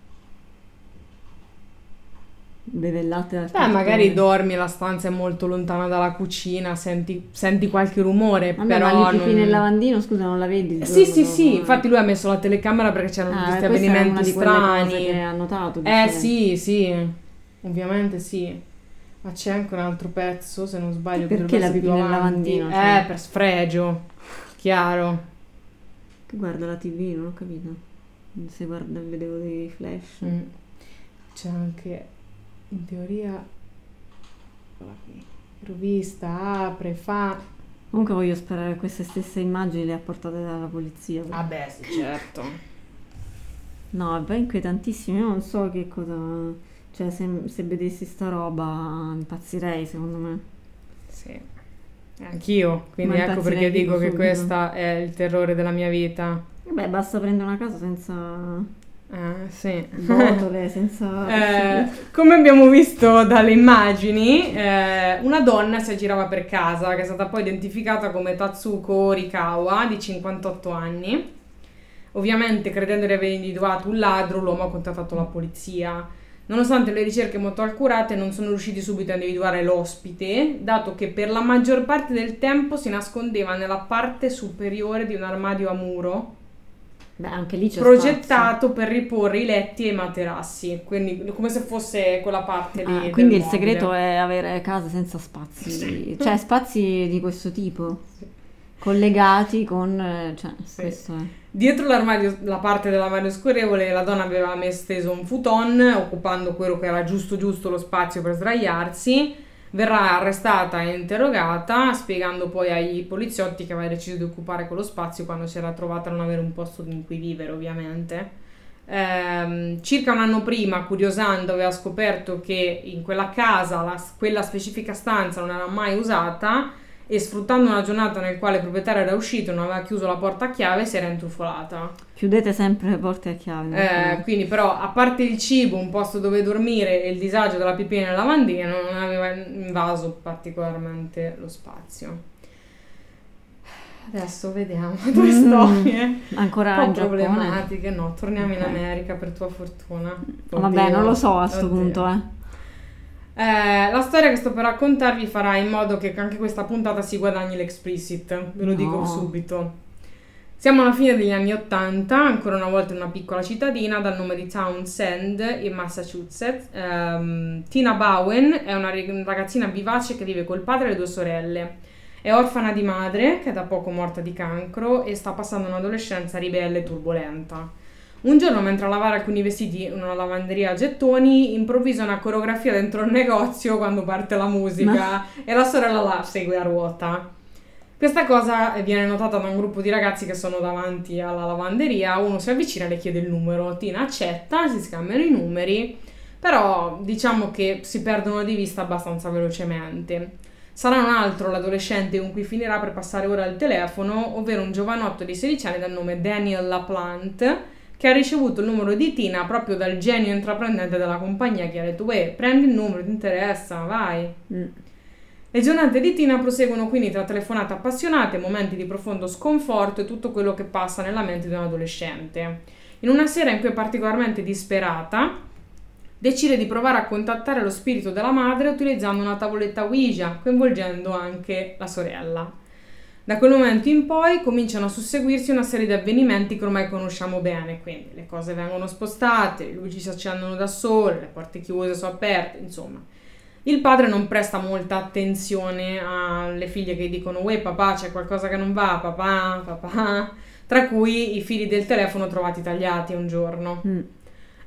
Beve il latte dal Beh, magari dormi la stanza è molto lontana dalla cucina, senti, senti qualche rumore, Vabbè, però ma lì pipì non- nel lavandino, scusa, non la vedi? Sì, sì, dopo, sì, eh? infatti lui ha messo la telecamera perché c'erano Ah, tutti questi avvenimenti strani. che ha notato. Eh sì, sì, ovviamente sì. Ma c'è anche un altro pezzo, se non sbaglio, Perché la pipì nel lavandino, Eh, cioè? per sfregio, chiaro. Che guarda la tv, non ho capito. Se guarda, vedevo dei flash. Mm. C'è anche, in teoria, guarda qui, rovista, apre, fa... Comunque voglio sperare che queste stesse immagini le ha portate dalla polizia. perché- beh, sì, certo. No, è inquietantissimo. Io non so che cosa. Cioè, se, se vedessi sta roba impazzirei, secondo me. Sì. E Anch'io, quindi ecco perché dico tipo che subito. questo è il terrore della mia vita. Vabbè, basta prendere una casa senza Eh, sì. botole, senza. Eh, come abbiamo visto dalle immagini, eh, una donna si aggirava per casa, che è stata poi identificata come Tatsuko Rikawa, di 58 anni. Ovviamente, credendo di aver individuato un ladro, l'uomo ha contattato la polizia. Nonostante le ricerche molto accurate, non sono riusciti subito a individuare l'ospite, dato che per la maggior parte del tempo si nascondeva nella parte superiore di un armadio a muro Beh, anche lì c'è progettato per riporre i letti e i materassi, quindi come se fosse quella parte lì. spazio. Ah, del quindi il mobile. segreto è avere case senza spazi, cioè spazi di questo tipo, Sì. collegati con. eh, Cioè, Sì. questo è. Dietro l'armadio, la parte dell'armadio scorrevole, la donna aveva messo steso un futon, occupando quello che era giusto giusto lo spazio per sdraiarsi. Verrà arrestata e interrogata, spiegando poi ai poliziotti che aveva deciso di occupare quello spazio quando si era trovata a non avere un posto in cui vivere, ovviamente. Ehm, circa un anno prima, curiosando, aveva scoperto che in quella casa la- quella specifica stanza non era mai usata e sfruttando una giornata nel quale il proprietario era uscito e non aveva chiuso la porta a chiave, si era intrufolata. Chiudete sempre le porte a chiave. Eh, quindi però, a parte il cibo, un posto dove dormire e il disagio della pipì nel lavandino, non aveva invaso particolarmente lo spazio. Adesso vediamo due Mm. storie. Ancora un in po' problematiche, no, torniamo in Ok. America per tua fortuna. Vabbè, Oddio, non lo so a sto oddio. punto, eh. Eh, la storia che sto per raccontarvi farà in modo che anche questa puntata si guadagni l'explicit, ve lo dico No. subito. Siamo alla fine degli anni Ottanta, ancora una volta in una piccola cittadina dal nome di Townsend in Massachusetts. Um, Tina Bowen è una ragazzina vivace che vive col padre e le due sorelle. È orfana di madre, che è da poco morta di cancro, e sta passando un'adolescenza ribelle e turbolenta. Un giorno, mentre a lavare alcuni vestiti in una lavanderia a gettoni, improvvisa una coreografia dentro il negozio quando parte la musica Ma... e la sorella la segue a ruota. Questa cosa viene notata da un gruppo di ragazzi che sono davanti alla lavanderia, uno si avvicina e le chiede il numero, Tina accetta, si scambiano i numeri, però diciamo che si perdono di vista abbastanza velocemente. Sarà un altro l'adolescente con cui finirà per passare ora il telefono, ovvero un giovanotto di 16 anni dal nome Daniel LaPlante, che ha ricevuto il numero di Tina proprio dal genio intraprendente della compagnia che ha detto, uè, prendi il numero, ti interessa, vai. Mm. Le giornate di Tina proseguono quindi tra telefonate appassionate, momenti di profondo sconforto e tutto quello che passa nella mente di un adolescente. In una sera in cui è particolarmente disperata, decide di provare a contattare lo spirito della madre utilizzando una tavoletta Ouija, coinvolgendo anche la sorella. Da quel momento in poi cominciano a susseguirsi una serie di avvenimenti che ormai conosciamo bene, quindi le cose vengono spostate, le luci si accendono da sole, le porte chiuse sono aperte, insomma il padre non presta molta attenzione alle figlie che dicono Uè papà c'è qualcosa che non va, papà, papà, tra cui i fili del telefono trovati tagliati un giorno. Mm.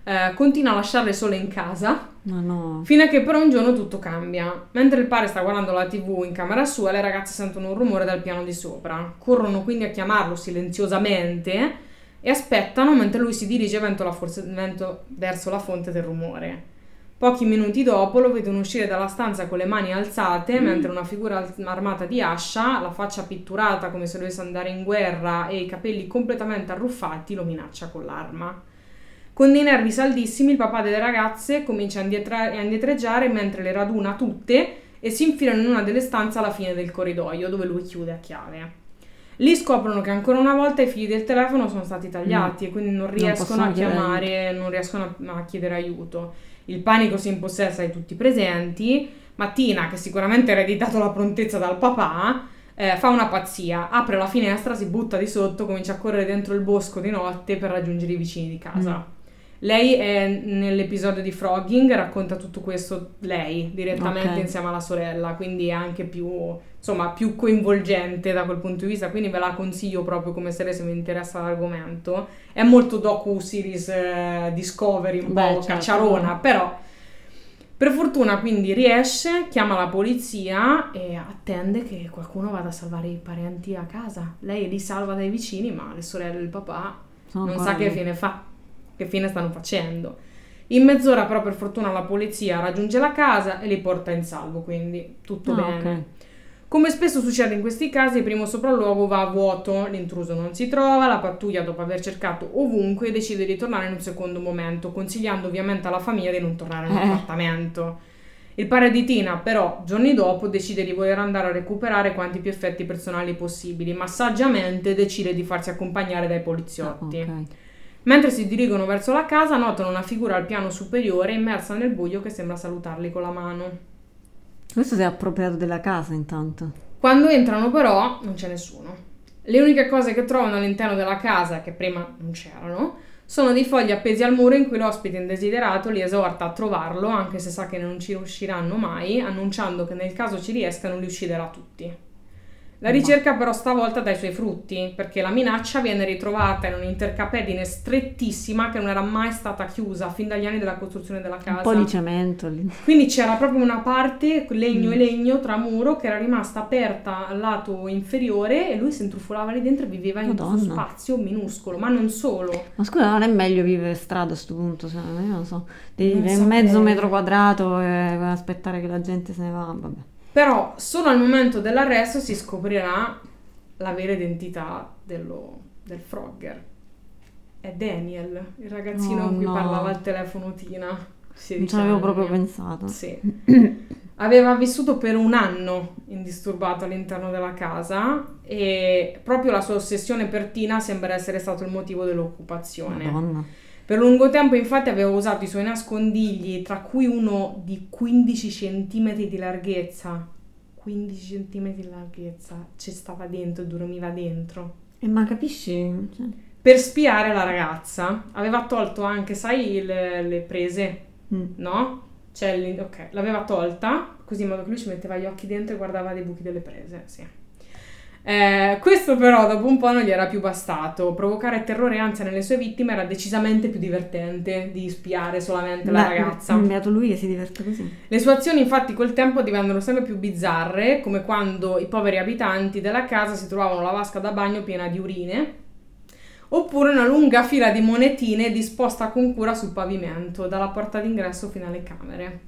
Eh, continua a lasciarle sole in casa no, no. fino a che però un giorno tutto cambia. Mentre il padre sta guardando la tv in camera sua, le ragazze sentono un rumore dal piano di sopra. Corrono quindi a chiamarlo silenziosamente e aspettano mentre lui si dirige verso la fonte del rumore. Pochi minuti dopo lo vedono uscire dalla stanza con le mani alzate, mm. mentre una figura armata di ascia, la faccia pitturata come se dovesse andare in guerra e i capelli completamente arruffati, lo minaccia con l'arma. Con dei nervi saldissimi, il papà delle ragazze comincia a, indietr- a indietreggiare mentre le raduna tutte e si infilano in una delle stanze alla fine del corridoio, dove lui chiude a chiave. Lì scoprono che ancora una volta i fili del telefono sono stati tagliati mm. e quindi non riescono non a chiamare, non riescono a, a chiedere aiuto. Il panico si impossessa di tutti i presenti. Mattina, che sicuramente ha ereditato la prontezza dal papà, eh, fa una pazzia, apre la finestra, si butta di sotto, comincia a correre dentro il bosco di notte per raggiungere i vicini di casa. Mm. Lei è nell'episodio di Frogging, racconta tutto questo lei direttamente okay. insieme alla sorella, quindi è anche più, insomma, più coinvolgente da quel punto di vista, quindi ve la consiglio proprio come serie se vi interessa l'argomento. È molto docu-series eh, Discovery, un Beh, po' certo. cacciarona, però per fortuna quindi riesce, chiama la polizia e attende che qualcuno vada a salvare i parenti a casa. Lei li salva dai vicini, ma le sorelle e il papà Sono non sa che fine fa che fine stanno facendo. In mezz'ora però per fortuna la polizia raggiunge la casa e li porta in salvo, quindi tutto oh, bene. Okay. Come spesso succede in questi casi, il primo sopralluogo va a vuoto, l'intruso non si trova, la pattuglia dopo aver cercato ovunque decide di tornare in un secondo momento, consigliando ovviamente alla famiglia di non tornare nell'appartamento. Eh. Il padre di Tina, però, giorni dopo decide di voler andare a recuperare quanti più effetti personali possibili, ma saggiamente decide di farsi accompagnare dai poliziotti. Oh, okay. Mentre si dirigono verso la casa, notano una figura al piano superiore immersa nel buio che sembra salutarli con la mano. Questo si è appropriato della casa intanto. Quando entrano però non c'è nessuno. Le uniche cose che trovano all'interno della casa, che prima non c'erano, sono dei fogli appesi al muro in cui l'ospite indesiderato li esorta a trovarlo, anche se sa che non ci riusciranno mai, annunciando che nel caso ci riescano li ucciderà tutti. La ricerca però stavolta dà i suoi frutti, perché la minaccia viene ritrovata in un'intercapedine strettissima che non era mai stata chiusa fin dagli anni della costruzione della casa. Un po' di cemento lì. Quindi c'era proprio una parte, legno mm. e legno, tra muro, che era rimasta aperta al lato inferiore e lui si intrufolava lì dentro e viveva in questo spazio minuscolo, ma non solo. Ma scusa, non è meglio vivere strada a questo punto, cioè, io non so, devi vivere mezzo metro quadrato e aspettare che la gente se ne va, vabbè. Però solo al momento dell'arresto si scoprirà la vera identità dello, del Frogger. È Daniel, il ragazzino oh, con cui no. parlava al telefono Tina. Non ci avevo proprio pensato. Sì. Aveva vissuto per un anno indisturbato all'interno della casa e proprio la sua ossessione per Tina sembra essere stato il motivo dell'occupazione. Madonna. Per lungo tempo infatti aveva usato i suoi nascondigli, tra cui uno di 15 cm di larghezza. 15 cm di larghezza, ci stava dentro, dormiva dentro. E ma capisci? Cioè, per spiare la ragazza. Aveva tolto anche, sai, le, le prese, mm. no? Cioè, ok, l'aveva tolta, così in modo che lui ci metteva gli occhi dentro e guardava dei buchi delle prese, sì. Eh, questo però dopo un po' non gli era più bastato. Provocare terrore e ansia nelle sue vittime era decisamente più divertente di spiare solamente la Beh, ragazza. È beato lui che si diverte così. Le sue azioni infatti col tempo divennero sempre più bizzarre, come quando i poveri abitanti della casa si trovavano la vasca da bagno piena di urine, oppure una lunga fila di monetine disposta con cura sul pavimento, dalla porta d'ingresso fino alle camere.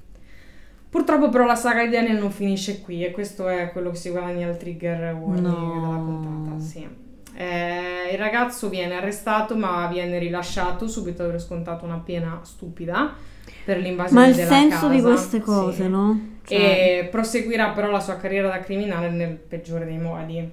Purtroppo però la saga di Daniel non finisce qui e questo è quello che si guadagna il trigger warning No. della puntata, sì. Eh, il ragazzo viene arrestato ma viene rilasciato subito aver scontato una pena stupida per l'invasione Ma il della senso di casa, queste sì. cose, no? Cioè, E proseguirà però la sua carriera da criminale nel peggiore dei modi.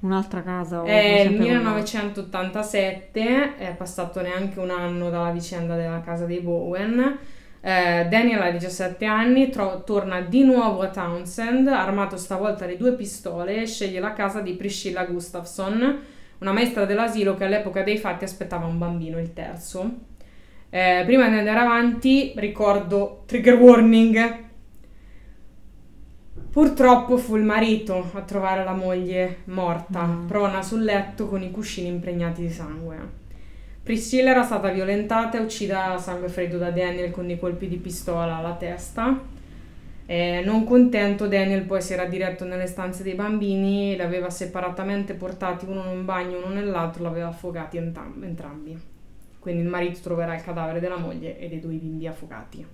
un'altra casa È il sempre una- 1987, è passato neanche un anno dalla vicenda della casa dei Bowen. Eh, Daniel ha 17 anni, tro- torna di nuovo a Townsend, armato stavolta di due pistole, e sceglie la casa di Priscilla Gustafson, una maestra dell'asilo che all'epoca dei fatti aspettava un bambino, il terzo. Eh, prima di andare avanti, ricordo trigger warning. Purtroppo fu il marito a trovare la moglie morta, Mm. prona sul letto con i cuscini impregnati di sangue. Priscilla era stata violentata e uccisa a sangue freddo da Daniel con dei colpi di pistola alla testa. E non contento, Daniel poi si era diretto nelle stanze dei bambini, li aveva separatamente portati uno in un bagno, uno nell'altro, li aveva affogati entrambi. Quindi il marito troverà il cadavere della moglie e dei due bimbi affogati.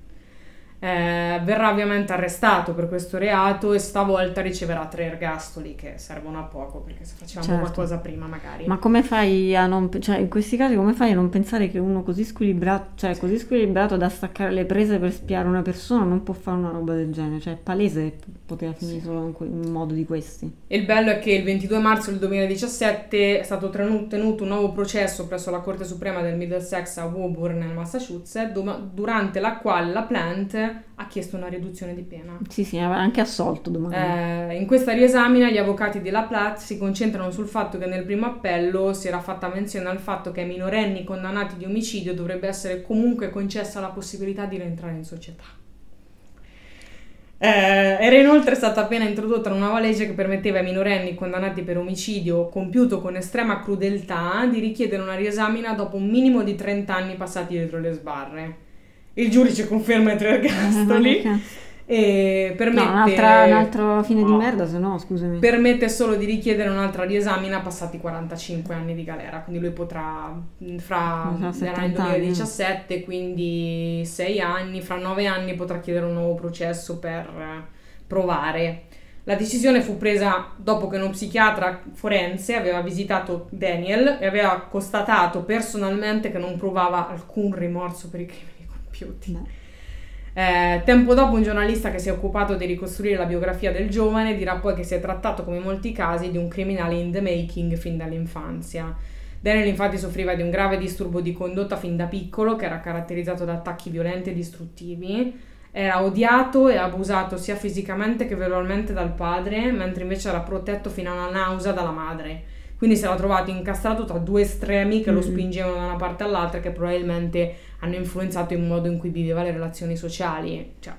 Eh, verrà ovviamente arrestato per questo reato e stavolta riceverà tre ergastoli che servono a poco perché se facevamo Certo. qualcosa prima magari. Ma come fai a non... cioè in questi casi come fai a non pensare che uno così squilibrato, cioè così squilibrato da staccare le prese per spiare una persona non può fare una roba del genere? Cioè è palese che poteva finire solo in, que- in modo di questi. E il bello è che il 22 marzo del 2017 è stato tenuto un nuovo processo presso la Corte Suprema del Middlesex a Woburn, nel Massachusetts, dom- durante la quale la Plant ha chiesto una riduzione di pena. Sì, sì, aveva anche assolto domani. Eh, in questa riesamina gli avvocati della Platt si concentrano sul fatto che nel primo appello si era fatta menzione al fatto che ai minorenni condannati di omicidio dovrebbe essere comunque concessa la possibilità di rientrare in società. Eh, era inoltre stata appena introdotta una nuova legge che permetteva ai minorenni condannati per omicidio compiuto con estrema crudeltà di richiedere una riesamina dopo un minimo di 30 anni passati dietro le sbarre. Il giudice conferma i tre ergastoli Ok. e permette, No, un'altra, un altro fine di merda, se no, scusami. permette solo di richiedere un'altra riesamina passati 45 anni di galera, quindi lui potrà fra nel 70 anni. 2017, quindi 6 anni, fra 9 anni potrà chiedere un nuovo processo per eh, provare. La decisione fu presa dopo che uno psichiatra forense aveva visitato Daniel e aveva constatato personalmente che non provava alcun rimorso per i crimini compiuti. Beh. Eh, tempo dopo un giornalista che si è occupato di ricostruire la biografia del giovane dirà poi che si è trattato come in molti casi di un criminale in the making fin dall'infanzia. Daniel infatti soffriva di un grave disturbo di condotta fin da piccolo che era caratterizzato da attacchi violenti e distruttivi. Era odiato e abusato sia fisicamente che verbalmente dal padre, mentre invece era protetto fino alla nausea dalla madre. Quindi si era trovato incastrato tra due estremi che lo Mhm. spingevano da una parte all'altra che probabilmente hanno influenzato il modo in cui viveva le relazioni sociali. Cioè,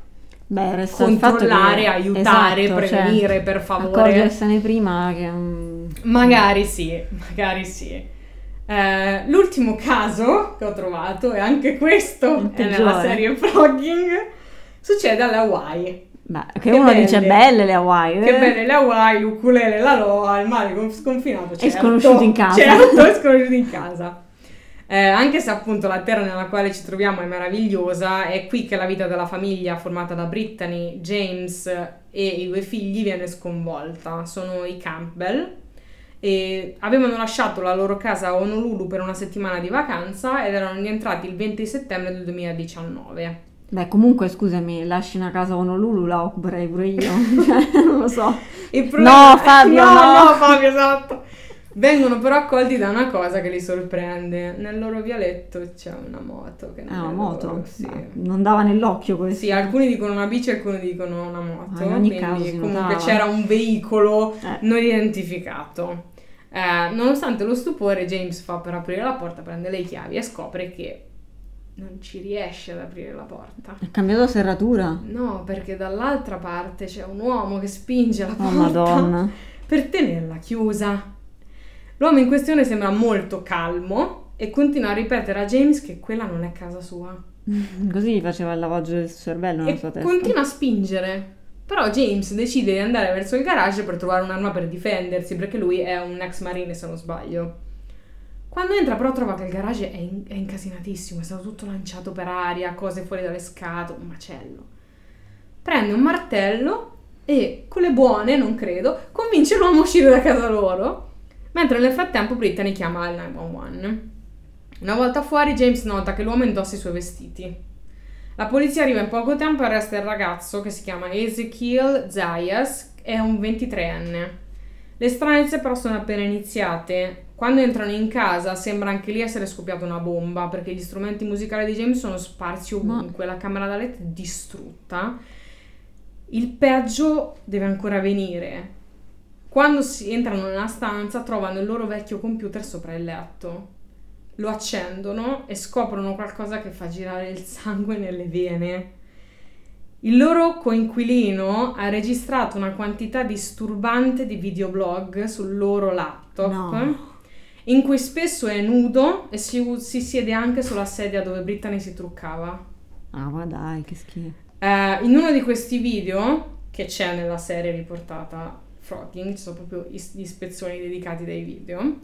Beh, resta controllare, che- aiutare, esatto, cioè, prevenire, per favore. Accorgersene prima che... mm, Magari sì, magari sì. Eh, l'ultimo caso che ho trovato, e anche questo Il è nella peggiore. serie Frogging, succede alle Hawaii. Beh, che, Che uno belle. dice belle le Hawaii. Che eh. belle le Hawaii, l'ukulele, la loa, il mare con- sconfinato. E certo. sconosciuti in casa. Certo, e sconosciuti in casa. Eh, anche se appunto la terra nella quale ci troviamo è meravigliosa, è qui che la vita della famiglia formata da Brittany, James e i due figli viene sconvolta. Sono i Campbell e avevano lasciato la loro casa a Honolulu per una settimana di vacanza ed erano rientrati il 20 settembre del 2019. Beh, comunque, scusami, lasci una casa a Honolulu, la occuperei pure io. Cioè, non lo so. Problema- No, Fabio, no, no. no, Fabio, esatto. Vengono però accolti da una cosa che li sorprende. Nel loro vialetto c'è una moto. Che non Ah, una moto? loro, sì. Non dava nell'occhio questo. Sì, alcuni dicono una bici, alcuni dicono una moto. Ah, in ogni caso comunque notava. c'era un veicolo Eh. non identificato. Eh, nonostante lo stupore, James fa per aprire la porta, prende le chiavi e scopre che non ci riesce ad aprire la porta. Ha cambiato serratura? No, perché dall'altra parte c'è un uomo che spinge la Oh porta madonna. per tenerla chiusa. L'uomo in questione sembra molto calmo e continua a ripetere a James che quella non è casa sua. Così faceva il lavaggio del cervello nella sua testa. continua a spingere. Però James decide di andare verso il garage per trovare un'arma per difendersi, perché lui è un ex marine se non sbaglio. Quando entra però trova che il garage è, in- è incasinatissimo, è stato tutto lanciato per aria, cose fuori dalle scatole, un macello. Prende un martello e, con le buone, non credo, convince l'uomo a uscire da casa loro, mentre nel frattempo Brittany chiama il 911. Una volta fuori James nota che l'uomo indossa i suoi vestiti. La polizia arriva in poco tempo e arresta il ragazzo che si chiama Ezekiel Zayas, è un 23enne. Le stranezze però sono appena iniziate. Quando entrano in casa sembra anche lì essere scoppiata una bomba perché gli strumenti musicali di James sono sparsi ovunque, la camera da letto è distrutta. Il peggio deve ancora venire. Quando si entrano nella stanza trovano il loro vecchio computer sopra il letto. Lo accendono e scoprono qualcosa che fa girare il sangue nelle vene. Il loro coinquilino ha registrato una quantità disturbante di videoblog sul loro laptop, No. In cui spesso è nudo e si, si siede anche sulla sedia dove Brittany si truccava. Ah, ma dai, che schifo. Eh, in uno di questi video, che c'è nella serie riportata Frogging, ci sono proprio is- gli ispezioni dedicati dai video,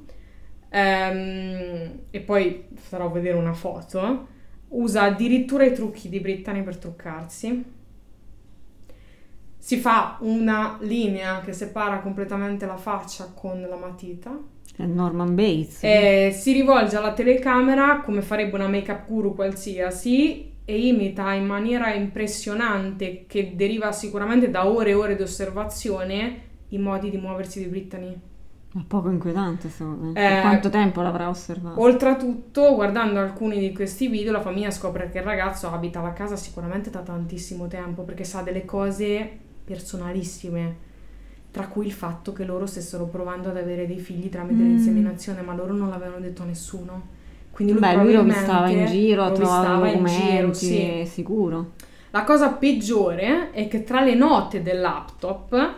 ehm, e poi farò vedere una foto, usa addirittura i trucchi di Brittany per truccarsi. Si fa una linea che separa completamente la faccia con la matita. Norman Bates. E si rivolge alla telecamera come farebbe una make-up guru qualsiasi e imita in maniera impressionante, che deriva sicuramente da ore e ore di osservazione, i modi di muoversi di Brittany. È poco inquietante, secondo me. Eh, quanto tempo l'avrà osservato? Oltretutto, guardando alcuni di questi video, la famiglia scopre che il ragazzo abita la casa sicuramente da tantissimo tempo perché sa delle cose personalissime, tra cui il fatto che loro stessero provando ad avere dei figli tramite Mm. l'inseminazione, ma loro non l'avevano detto a nessuno. Quindi lui Beh, lui lo stava in giro, lo in documenti, giro, sì. sicuro. La cosa peggiore è che tra le note del laptop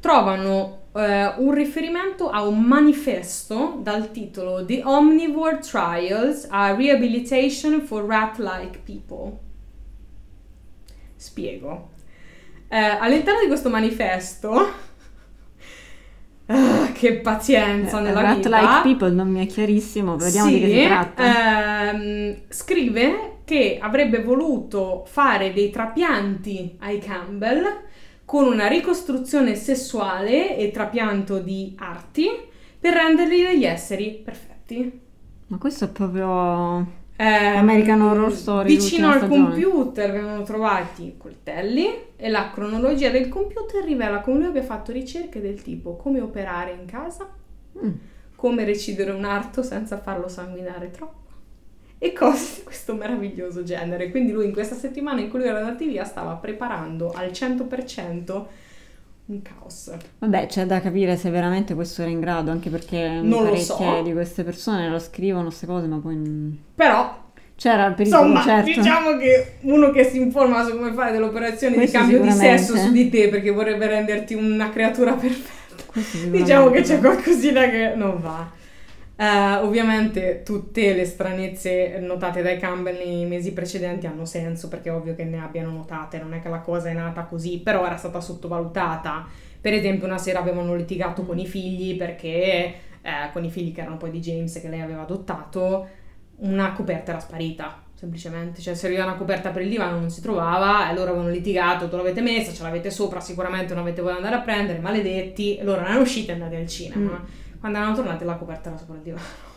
trovano eh, un riferimento a un manifesto dal titolo The Omnivore Trials a Rehabilitation for Rat-like People. Spiego. Eh, all'interno di questo manifesto, Ah, che pazienza nella Rat vita. Like People non mi è chiarissimo, vediamo di che Sì, si tratta. ehm, scrive che avrebbe voluto fare dei trapianti ai Campbell con una ricostruzione sessuale e trapianto di arti per renderli degli esseri perfetti. Ma questo è proprio... Ehm, American Horror Story, Vicino al stagione. computer vengono trovati coltelli e la cronologia del computer rivela come lui abbia fatto ricerche del tipo come operare in casa, Mm. come recidere un arto senza farlo sanguinare troppo e cose di questo meraviglioso genere. Quindi lui in questa settimana in cui lui era andati via stava preparando al 100% un caos. Vabbè, c'è da capire se veramente questo era in grado, anche perché Non lo so. di queste persone lo scrivono queste cose, ma poi... non- Però, C'era il pericolo, insomma, certo. diciamo che uno che si informa su come fare delle operazioni di Questo cambio di sesso su di te perché vorrebbe renderti una creatura perfetta. Diciamo che c'è qualcosina che non va. Eh, ovviamente tutte le stranezze notate dai Campbell nei mesi precedenti hanno senso perché è ovvio che ne abbiano notate, non è che la cosa è nata così, però era stata sottovalutata. Per esempio una sera avevano litigato con i figli perché eh, con i figli che erano poi di James che lei aveva adottato, una coperta era sparita. Semplicemente, cioè serviva una coperta per il divano, non si trovava, e loro avevano litigato, dove l'avete messa, ce l'avete sopra, sicuramente non avete voluto andare a prendere, maledetti, loro erano usciti e andati al cinema. Quando erano tornati la coperta era sopra il divano.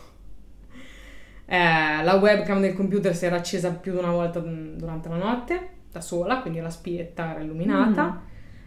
Eh, la webcam del computer si era accesa più di una volta mm, durante la notte, da sola, quindi la spietta era illuminata.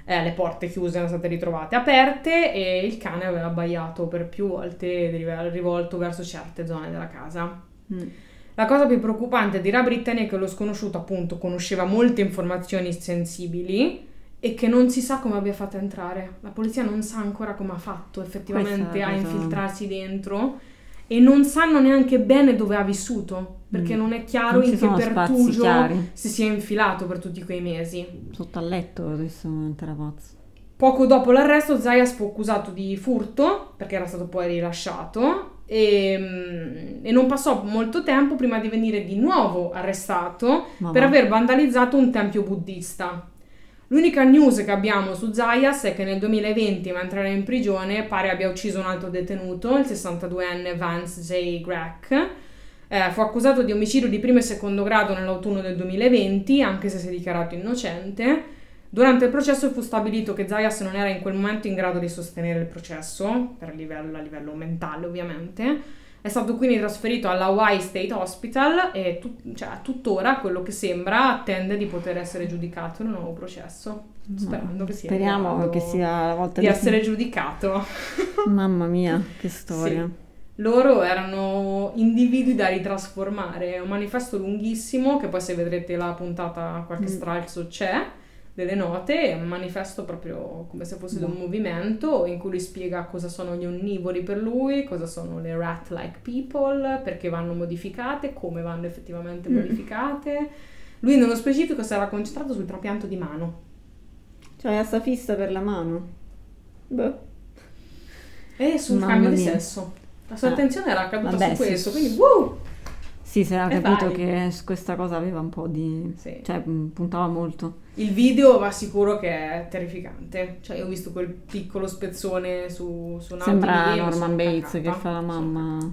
Eh, le porte chiuse erano state ritrovate aperte e il cane aveva abbaiato per più volte rivolto verso certe zone della casa. Mm. La cosa più preoccupante dirà Brittany è che lo sconosciuto appunto conosceva molte informazioni sensibili e che non si sa come abbia fatto a entrare. La polizia non sa ancora come ha fatto effettivamente a infiltrarsi dentro e non sanno neanche bene dove ha vissuto, perché Mm. non è chiaro Non in che pertugio chiari. si sia infilato per tutti quei mesi. Sotto al letto adesso era pazzo. Poco dopo l'arresto Zayas fu accusato di furto, perché era stato poi rilasciato, e, mm, e non passò molto tempo prima di venire di nuovo arrestato Ma per va. aver vandalizzato un tempio buddista. L'unica news che abbiamo su Zayas è che nel 2020, mentre era in prigione, pare abbia ucciso un altro detenuto, il 62enne Vance J. Grack. Eh, fu accusato di omicidio di primo e secondo grado nell'autunno del 2020, anche se si è dichiarato innocente. Durante il processo fu stabilito che Zayas non era in quel momento in grado di sostenere il processo, per livello, a livello mentale ovviamente. È stato quindi trasferito alla Hawaii State Hospital e tut- cioè, tuttora quello che sembra attende di poter essere giudicato in un nuovo processo. Sperando che sia Speriamo che sia la volta di essere giudicato. Mamma mia, che storia. Loro erano individui da ritrasformare. È un manifesto lunghissimo che poi se vedrete la puntata qualche Mm. stralcio c'è delle note, è un manifesto proprio come se fosse di un movimento in cui lui spiega cosa sono gli onnivori per lui, cosa sono le rat-like people, perché vanno modificate, come vanno effettivamente Mm. modificate. Lui nello specifico si era concentrato sul trapianto di mano. Cioè, sta fissa per la mano. Boh. E sul Mamma cambio di mia. sesso. La sua Ah. attenzione era caduta Vabbè, su sì. questo, quindi woo! Sì, si era E capito vai. che questa cosa aveva un po' di... Sì. Cioè, puntava molto. Il video va sicuro che è terrificante. Cioè, io ho visto quel piccolo spezzone su, su un Sembra autogame, Norman Bates che fa la mamma.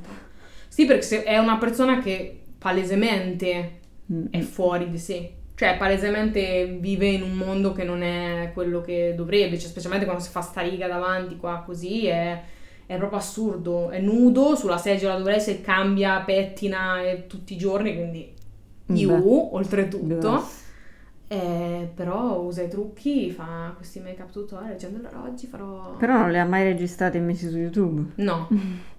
Sì, perché è una persona che palesemente Mm. è fuori di sé. Cioè, palesemente vive in un mondo che non è quello che dovrebbe. Cioè, specialmente quando si fa sta riga davanti qua così, è, è proprio assurdo. È nudo sulla seggiola dove lei si cambia, pettina eh, tutti i giorni, quindi io, Beh. oltretutto. Eh, però usa i trucchi, fa questi make up tutorial, dicendo allora oggi farò... Però non le ha mai registrate e messe su YouTube. No,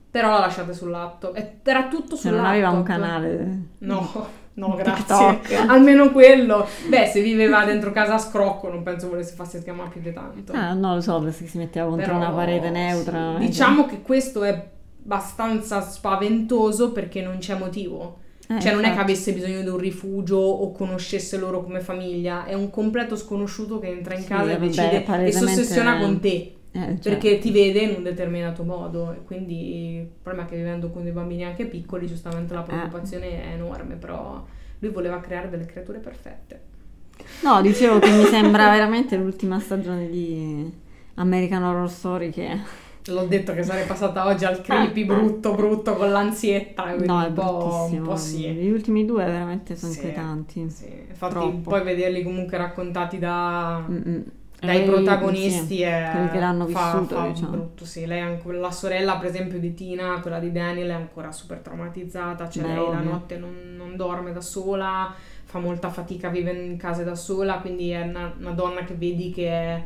però la lasciate sul laptop. Era tutto Se sul non aveva un laptop. canale. No, no, grazie. TikTok. Almeno quello. Beh, se viveva dentro casa a scrocco, non penso volesse farsi chiamare più di tanto. Ah, no, lo so, perché si metteva contro Però, una parete neutra. sì. Diciamo che questo è abbastanza spaventoso perché non c'è motivo. Eh, Cioè, non è che avesse bisogno di un rifugio o conoscesse loro come famiglia, è un completo sconosciuto che entra in Sì, casa e decide e si ossessiona con te Eh, cioè, perché ti vede in un determinato modo. E quindi il problema è che vivendo con dei bambini anche piccoli, giustamente la preoccupazione è enorme, però lui voleva creare delle creature perfette. No, dicevo che mi sembra veramente l'ultima stagione di American Horror Story che... L'ho detto che sarei passata oggi al creepy brutto brutto con l'ansietta, No, è un, po', un po' sì. Gli ultimi due veramente sono Sì. inquietanti. Sì, infatti Troppo. poi vederli comunque raccontati da, Mm-mm. Dai Lei- protagonisti sì, è quelli che l'hanno fa- vissuto, fa diciamo. brutto, sì. Lei ancora, la sorella, per esempio, di Tina, quella di Daniel, è ancora super traumatizzata. Cioè, Beh, lei la ovvio. notte non, non dorme da sola, fa molta fatica a vivere in casa da sola, quindi è una, una donna che vedi che è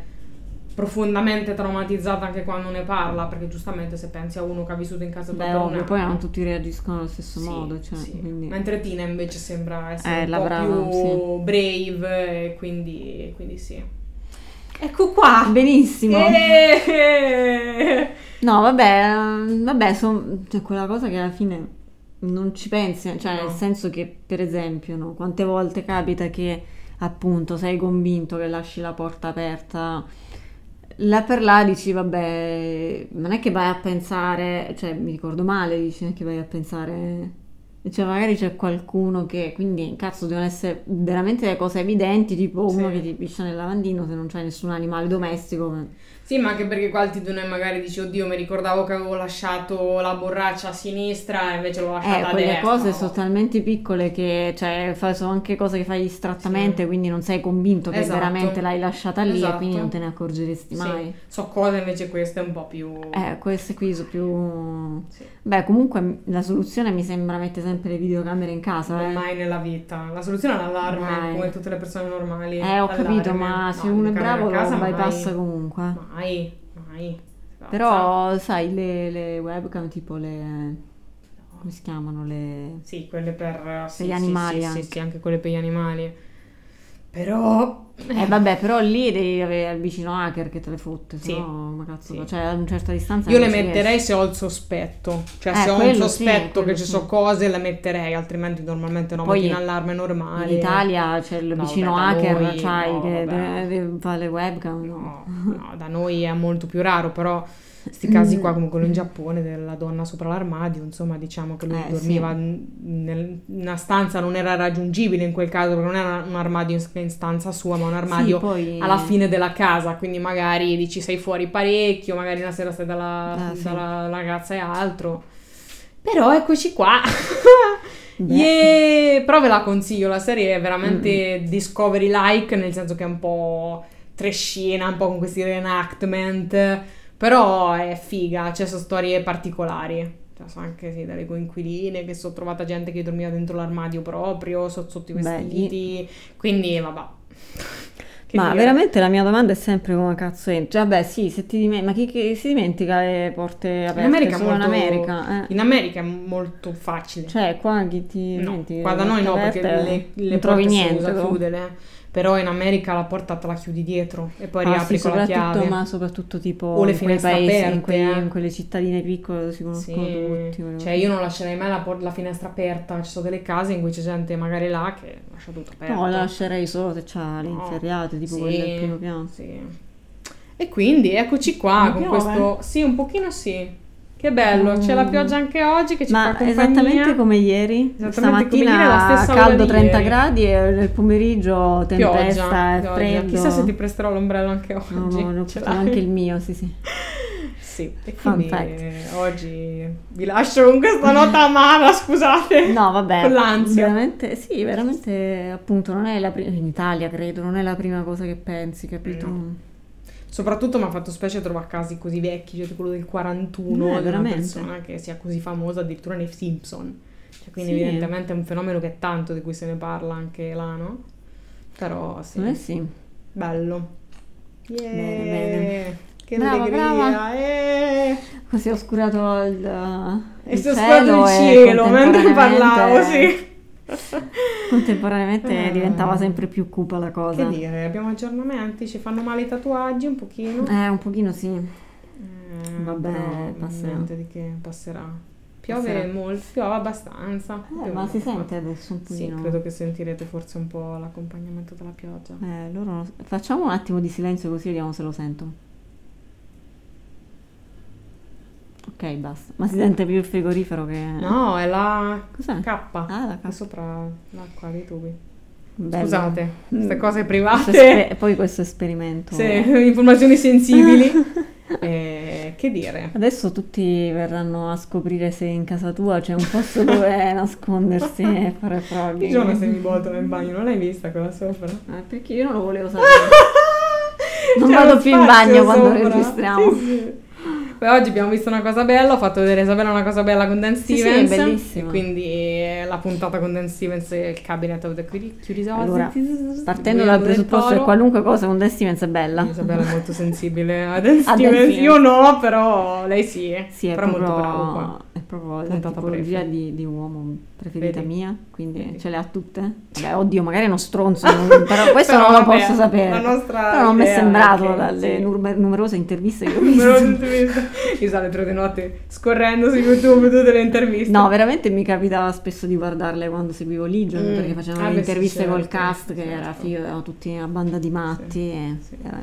profondamente traumatizzata anche quando ne parla, perché giustamente se pensi a uno che ha vissuto in casa ovvio, anno- poi non tutti reagiscono allo stesso sì, modo, cioè, sì. quindi... Mentre Tina invece sembra essere Eh, un la po' brava, più brave, e quindi, quindi sì. Ecco qua! Benissimo. Eh! No, vabbè, ehm, vabbè, son- cioè, quella cosa che alla fine non ci pensi, cioè No. nel senso che, per esempio, no, quante volte capita che appunto sei convinto che lasci la porta aperta, là per là dici, vabbè, non è che vai a pensare, cioè mi ricordo male, dici, non è che vai a pensare, cioè magari c'è qualcuno che, quindi cazzo devono essere veramente le cose evidenti, tipo uno Sì. che ti piscia nel lavandino se non c'è nessun animale domestico. Sì, ma anche perché qua tu ne magari dici, oddio, mi ricordavo che avevo lasciato la borraccia a sinistra e invece l'ho lasciata Eh, a quelle destra. cose no? sono talmente piccole che cioè, sono anche cose che fai distrattamente, Sì. quindi non sei convinto che Esatto. veramente l'hai lasciata lì e Esatto. quindi non te ne accorgeresti Sì. mai. So cose invece queste un po' più... Eh, queste qui sono più... Sì. Beh, comunque la soluzione mi sembra mettere sempre le videocamere in casa, eh. Mai nella vita. La soluzione è l'allarme, come tutte le persone normali. Eh, ho capito, L'allarme. ma No, se uno è bravo casa, lo mai. bypassa comunque. Mai, mai. Basta. Però, sai, le, le webcam tipo le... come si chiamano? Le... Sì, quelle per... sì, gli animali sì, anche. Sì, sì, anche quelle per gli animali. Però... Eh vabbè, però lì devi avere il vicino hacker che te le fotte, Sì. no, ma cazzo, Sì. cioè a una certa distanza Io le metterei riesci. se ho il sospetto, cioè Eh, se ho un sì, sospetto quello che ci sì. sono cose le metterei, altrimenti normalmente no, Poi metti in allarme normale. In Italia c'è il No, vicino da hacker, noi- c'hai no, che vabbè. deve- deve fare le webcam, no. No, no, da noi è molto più raro, però questi casi qua come quello in Giappone della donna sopra l'armadio, insomma diciamo che lui Eh, dormiva in nel- in una stanza, non era raggiungibile in quel caso perché non era un armadio in, stanza sua, ma un armadio Sì, poi- alla fine della casa, quindi magari dici sei fuori parecchio, magari una sera stai dalla, Ah, sì. dalla ragazza e altro. Però eccoci qua. Yeah! Però ve la consiglio, la serie è veramente Discovery-like, nel senso che è un po' trashina, un po' con questi reenactment, però è figa, cioè sono storie particolari. Cioè, so anche sì, dalle coinquiline che sono trovata gente che dormiva dentro l'armadio proprio, so- sotto i vestiti, quindi vabbè. Che Ma dire. veramente la mia domanda è sempre come cazzo entri. Cioè, vabbè, sì, se ti dimen- ma chi, chi si dimentica le porte aperte In America, molto, in America? Eh. in America è molto facile. Cioè, qua chi ti No, dimentichi qua da noi no, perché le, le non porte niente. usa tu? Però in America la porta te la chiudi dietro e poi Ah, riapri sì, con la chiave. ma soprattutto tipo O le in finestre paesi, in, aperte, quei- eh. in quelle cittadine piccole si conoscono Sì, tutti. cioè io non lascerei mai la, por- la finestra aperta, ci sono delle case in cui c'è gente magari là che lascia tutto aperto. No, la lascerei solo se c'ha le No. inferriate, tipo Sì, quelle del primo piano. Sì. E quindi eccoci qua Ma con piove? questo... Sì, un pochino sì. Che bello, c'è la Mm. pioggia anche oggi che ci Ma fa compagnia. esattamente come ieri, Esattamente come stamattina ieri, la stessa caldo di 30 ieri. gradi e nel pomeriggio tempesta Pioggia, e pioggia. freddo. Chissà se ti presterò l'ombrello anche oggi. No, no, no, anche il mio, sì sì. Sì, e quindi oggi vi lascio con questa nota amara, scusate. No, vabbè, Con l'ansia. veramente, sì, veramente, appunto, non è la prima, in Italia credo, non è la prima cosa che pensi, capito? No. Soprattutto mi ha fatto specie trovare casi così vecchi, cioè quello del 41, Eh, di una persona che sia così famosa addirittura nei Simpson. Cioè, quindi Sì. evidentemente è un fenomeno che è tanto di cui se ne parla anche là, no? Però sì, Eh sì. bello. Yeah, Bene, bene. Che Brava, allegria, brava. eh. Così ho oscurato il, E il si è oscurato cielo il e cielo mentre parlavo, sì. Contemporaneamente Ah. diventava sempre più cupa la cosa. Che dire, abbiamo aggiornamenti, ci fanno male i tatuaggi un pochino. Eh, un pochino sì. Eh, Vabbè, passerà. niente di che passerà. Piove Passerà. molto, piove abbastanza. Eh, Piove ma si sente adesso un Sì, pochino. credo che sentirete forse un po' l'accompagnamento della pioggia. Eh, loro... Facciamo un attimo di silenzio così vediamo se lo sentono. Ok, basta. Ma si sente più il frigorifero che... No, è la Cos'è? K. Ah, la È K. sopra l'acqua dei tubi. Bello. Scusate, queste Mm. cose Questo private. esper- poi questo esperimento. Sì, informazioni sensibili. Eh, che dire? Adesso tutti verranno a scoprire se in casa tua c'è un posto dove nascondersi e fare. Che giorno sei mi botto nel bagno? Non l'hai vista quella sopra? Eh, perché io non lo volevo sapere. Non C'è vado più in bagno quando sopra. registriamo. Sì, sì. Poi oggi abbiamo visto una cosa bella, ho fatto vedere Isabella una cosa bella con Dan Sì, sì, Stevens. bellissima. E quindi la puntata con Dan Stevens e il Cabinet of the Curi- Curiosities. Allora, Partendo dal presupposto che qualunque cosa con Dan Stevens è bella. Isabella è molto sensibile a Dan Stevens. Io no, però lei sì. Sì, è però proprio, molto bravo qua. è proprio la tipologia di, di uomo preferita Vedi? mia, quindi Vedi? ce le ha tutte. Vabbè, oddio, magari è uno stronzo, non- però questo Però non lo vabbè, posso sapere. però non mi è sembrato che- dalle sì. numer- numerose interviste che ho visto. Io so alle tre di notte scorrendo su YouTube tutte le interviste. No, veramente mi capitava spesso di guardarle quando seguivo Legion, Mm. perché facevano Ah, le beh, sì, interviste certo, col cast, che certo. era figo, erano tutti una banda di matti. Sì, e- era-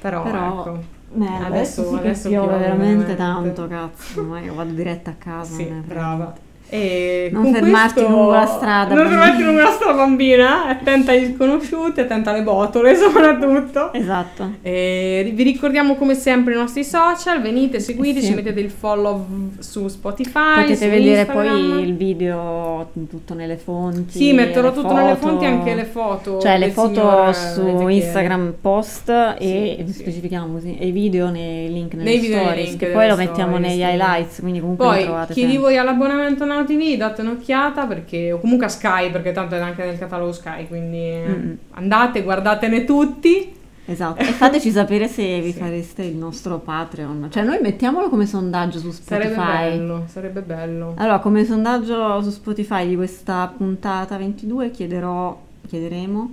Però, Però- ecco. Merda, Adesso- adesso, sì adesso piove piove veramente veramente. tanto, cazzo. Ma io vado diretta a casa. Sì, frega brava. E Non fermarti questo- lungo la strada, Non bambina. fermarti lungo la strada, bambina. Attenta agli sconosciuti, attenta alle botole soprattutto. Esatto. E vi ricordiamo come sempre i nostri social, venite, seguiteci, Sì. mettete il follow su Spotify. Potete su vedere Instagram. poi il video tutto nelle fonti. Sì, metterò tutto nelle foto. fonti anche le foto. Cioè le foto signor su. Instagram post e Sì, specifichiamo così, e i video nei link nelle Nei stories, link che poi lo mettiamo stories, negli sì. highlights, quindi comunque lo Poi trovate chi di sempre. voi ha l'abbonamento Now TV date un'occhiata perché, o comunque a Sky perché tanto è anche nel catalogo Sky quindi Mm. andate guardatene tutti Esatto. E fateci sapere se vi Sì. fareste il nostro Patreon. Cioè noi mettiamolo come sondaggio su sarebbe Spotify. bello sarebbe bello Allora, come sondaggio su Spotify di questa puntata 22 chiederò, chiederemo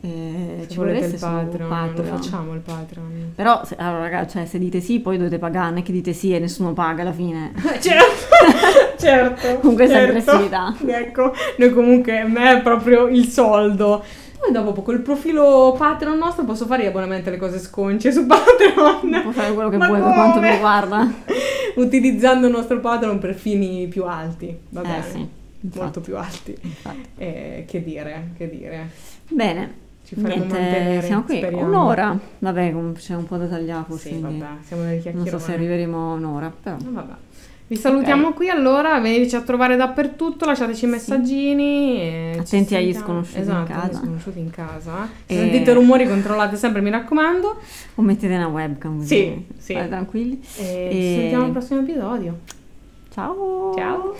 Eh, ci volete il su Patreon, lo facciamo il Patreon. Però, se, allora, ragazzi, cioè, se dite sì, poi dovete pagare, non è che dite sì e nessuno paga alla fine. certo, certo. Con questa certo. aggressività. Ecco, noi comunque, a me è proprio il soldo. Poi dopo col profilo Patreon nostro posso fare gli abbonamenti alle cose sconce su Patreon. Puoi fare quello che Ma vuoi per quanto mi come? riguarda. Utilizzando il nostro Patreon per fini più alti, va Eh, bene? sì. Molto più alti. Eh, che dire, che dire. Bene. Ci faremo Niente, siamo qui. speriamo. Un'ora. Vabbè, c'è un po' da tagliare forse. Sì, vabbè, siamo nel Non chiacchierone. so se arriveremo un'ora, però. Ah, vabbè. Vi salutiamo qui allora, veniteci a trovare dappertutto, lasciateci messaggini. e ci Attenti agli sconosciuti in esatto, agli casa. sconosciuti in casa. Se E- sentite rumori controllate sempre, mi raccomando. O mettete una webcam così. Sì, sì. Tranquilli. E E- ci sentiamo al prossimo episodio. Ciao. Ciao!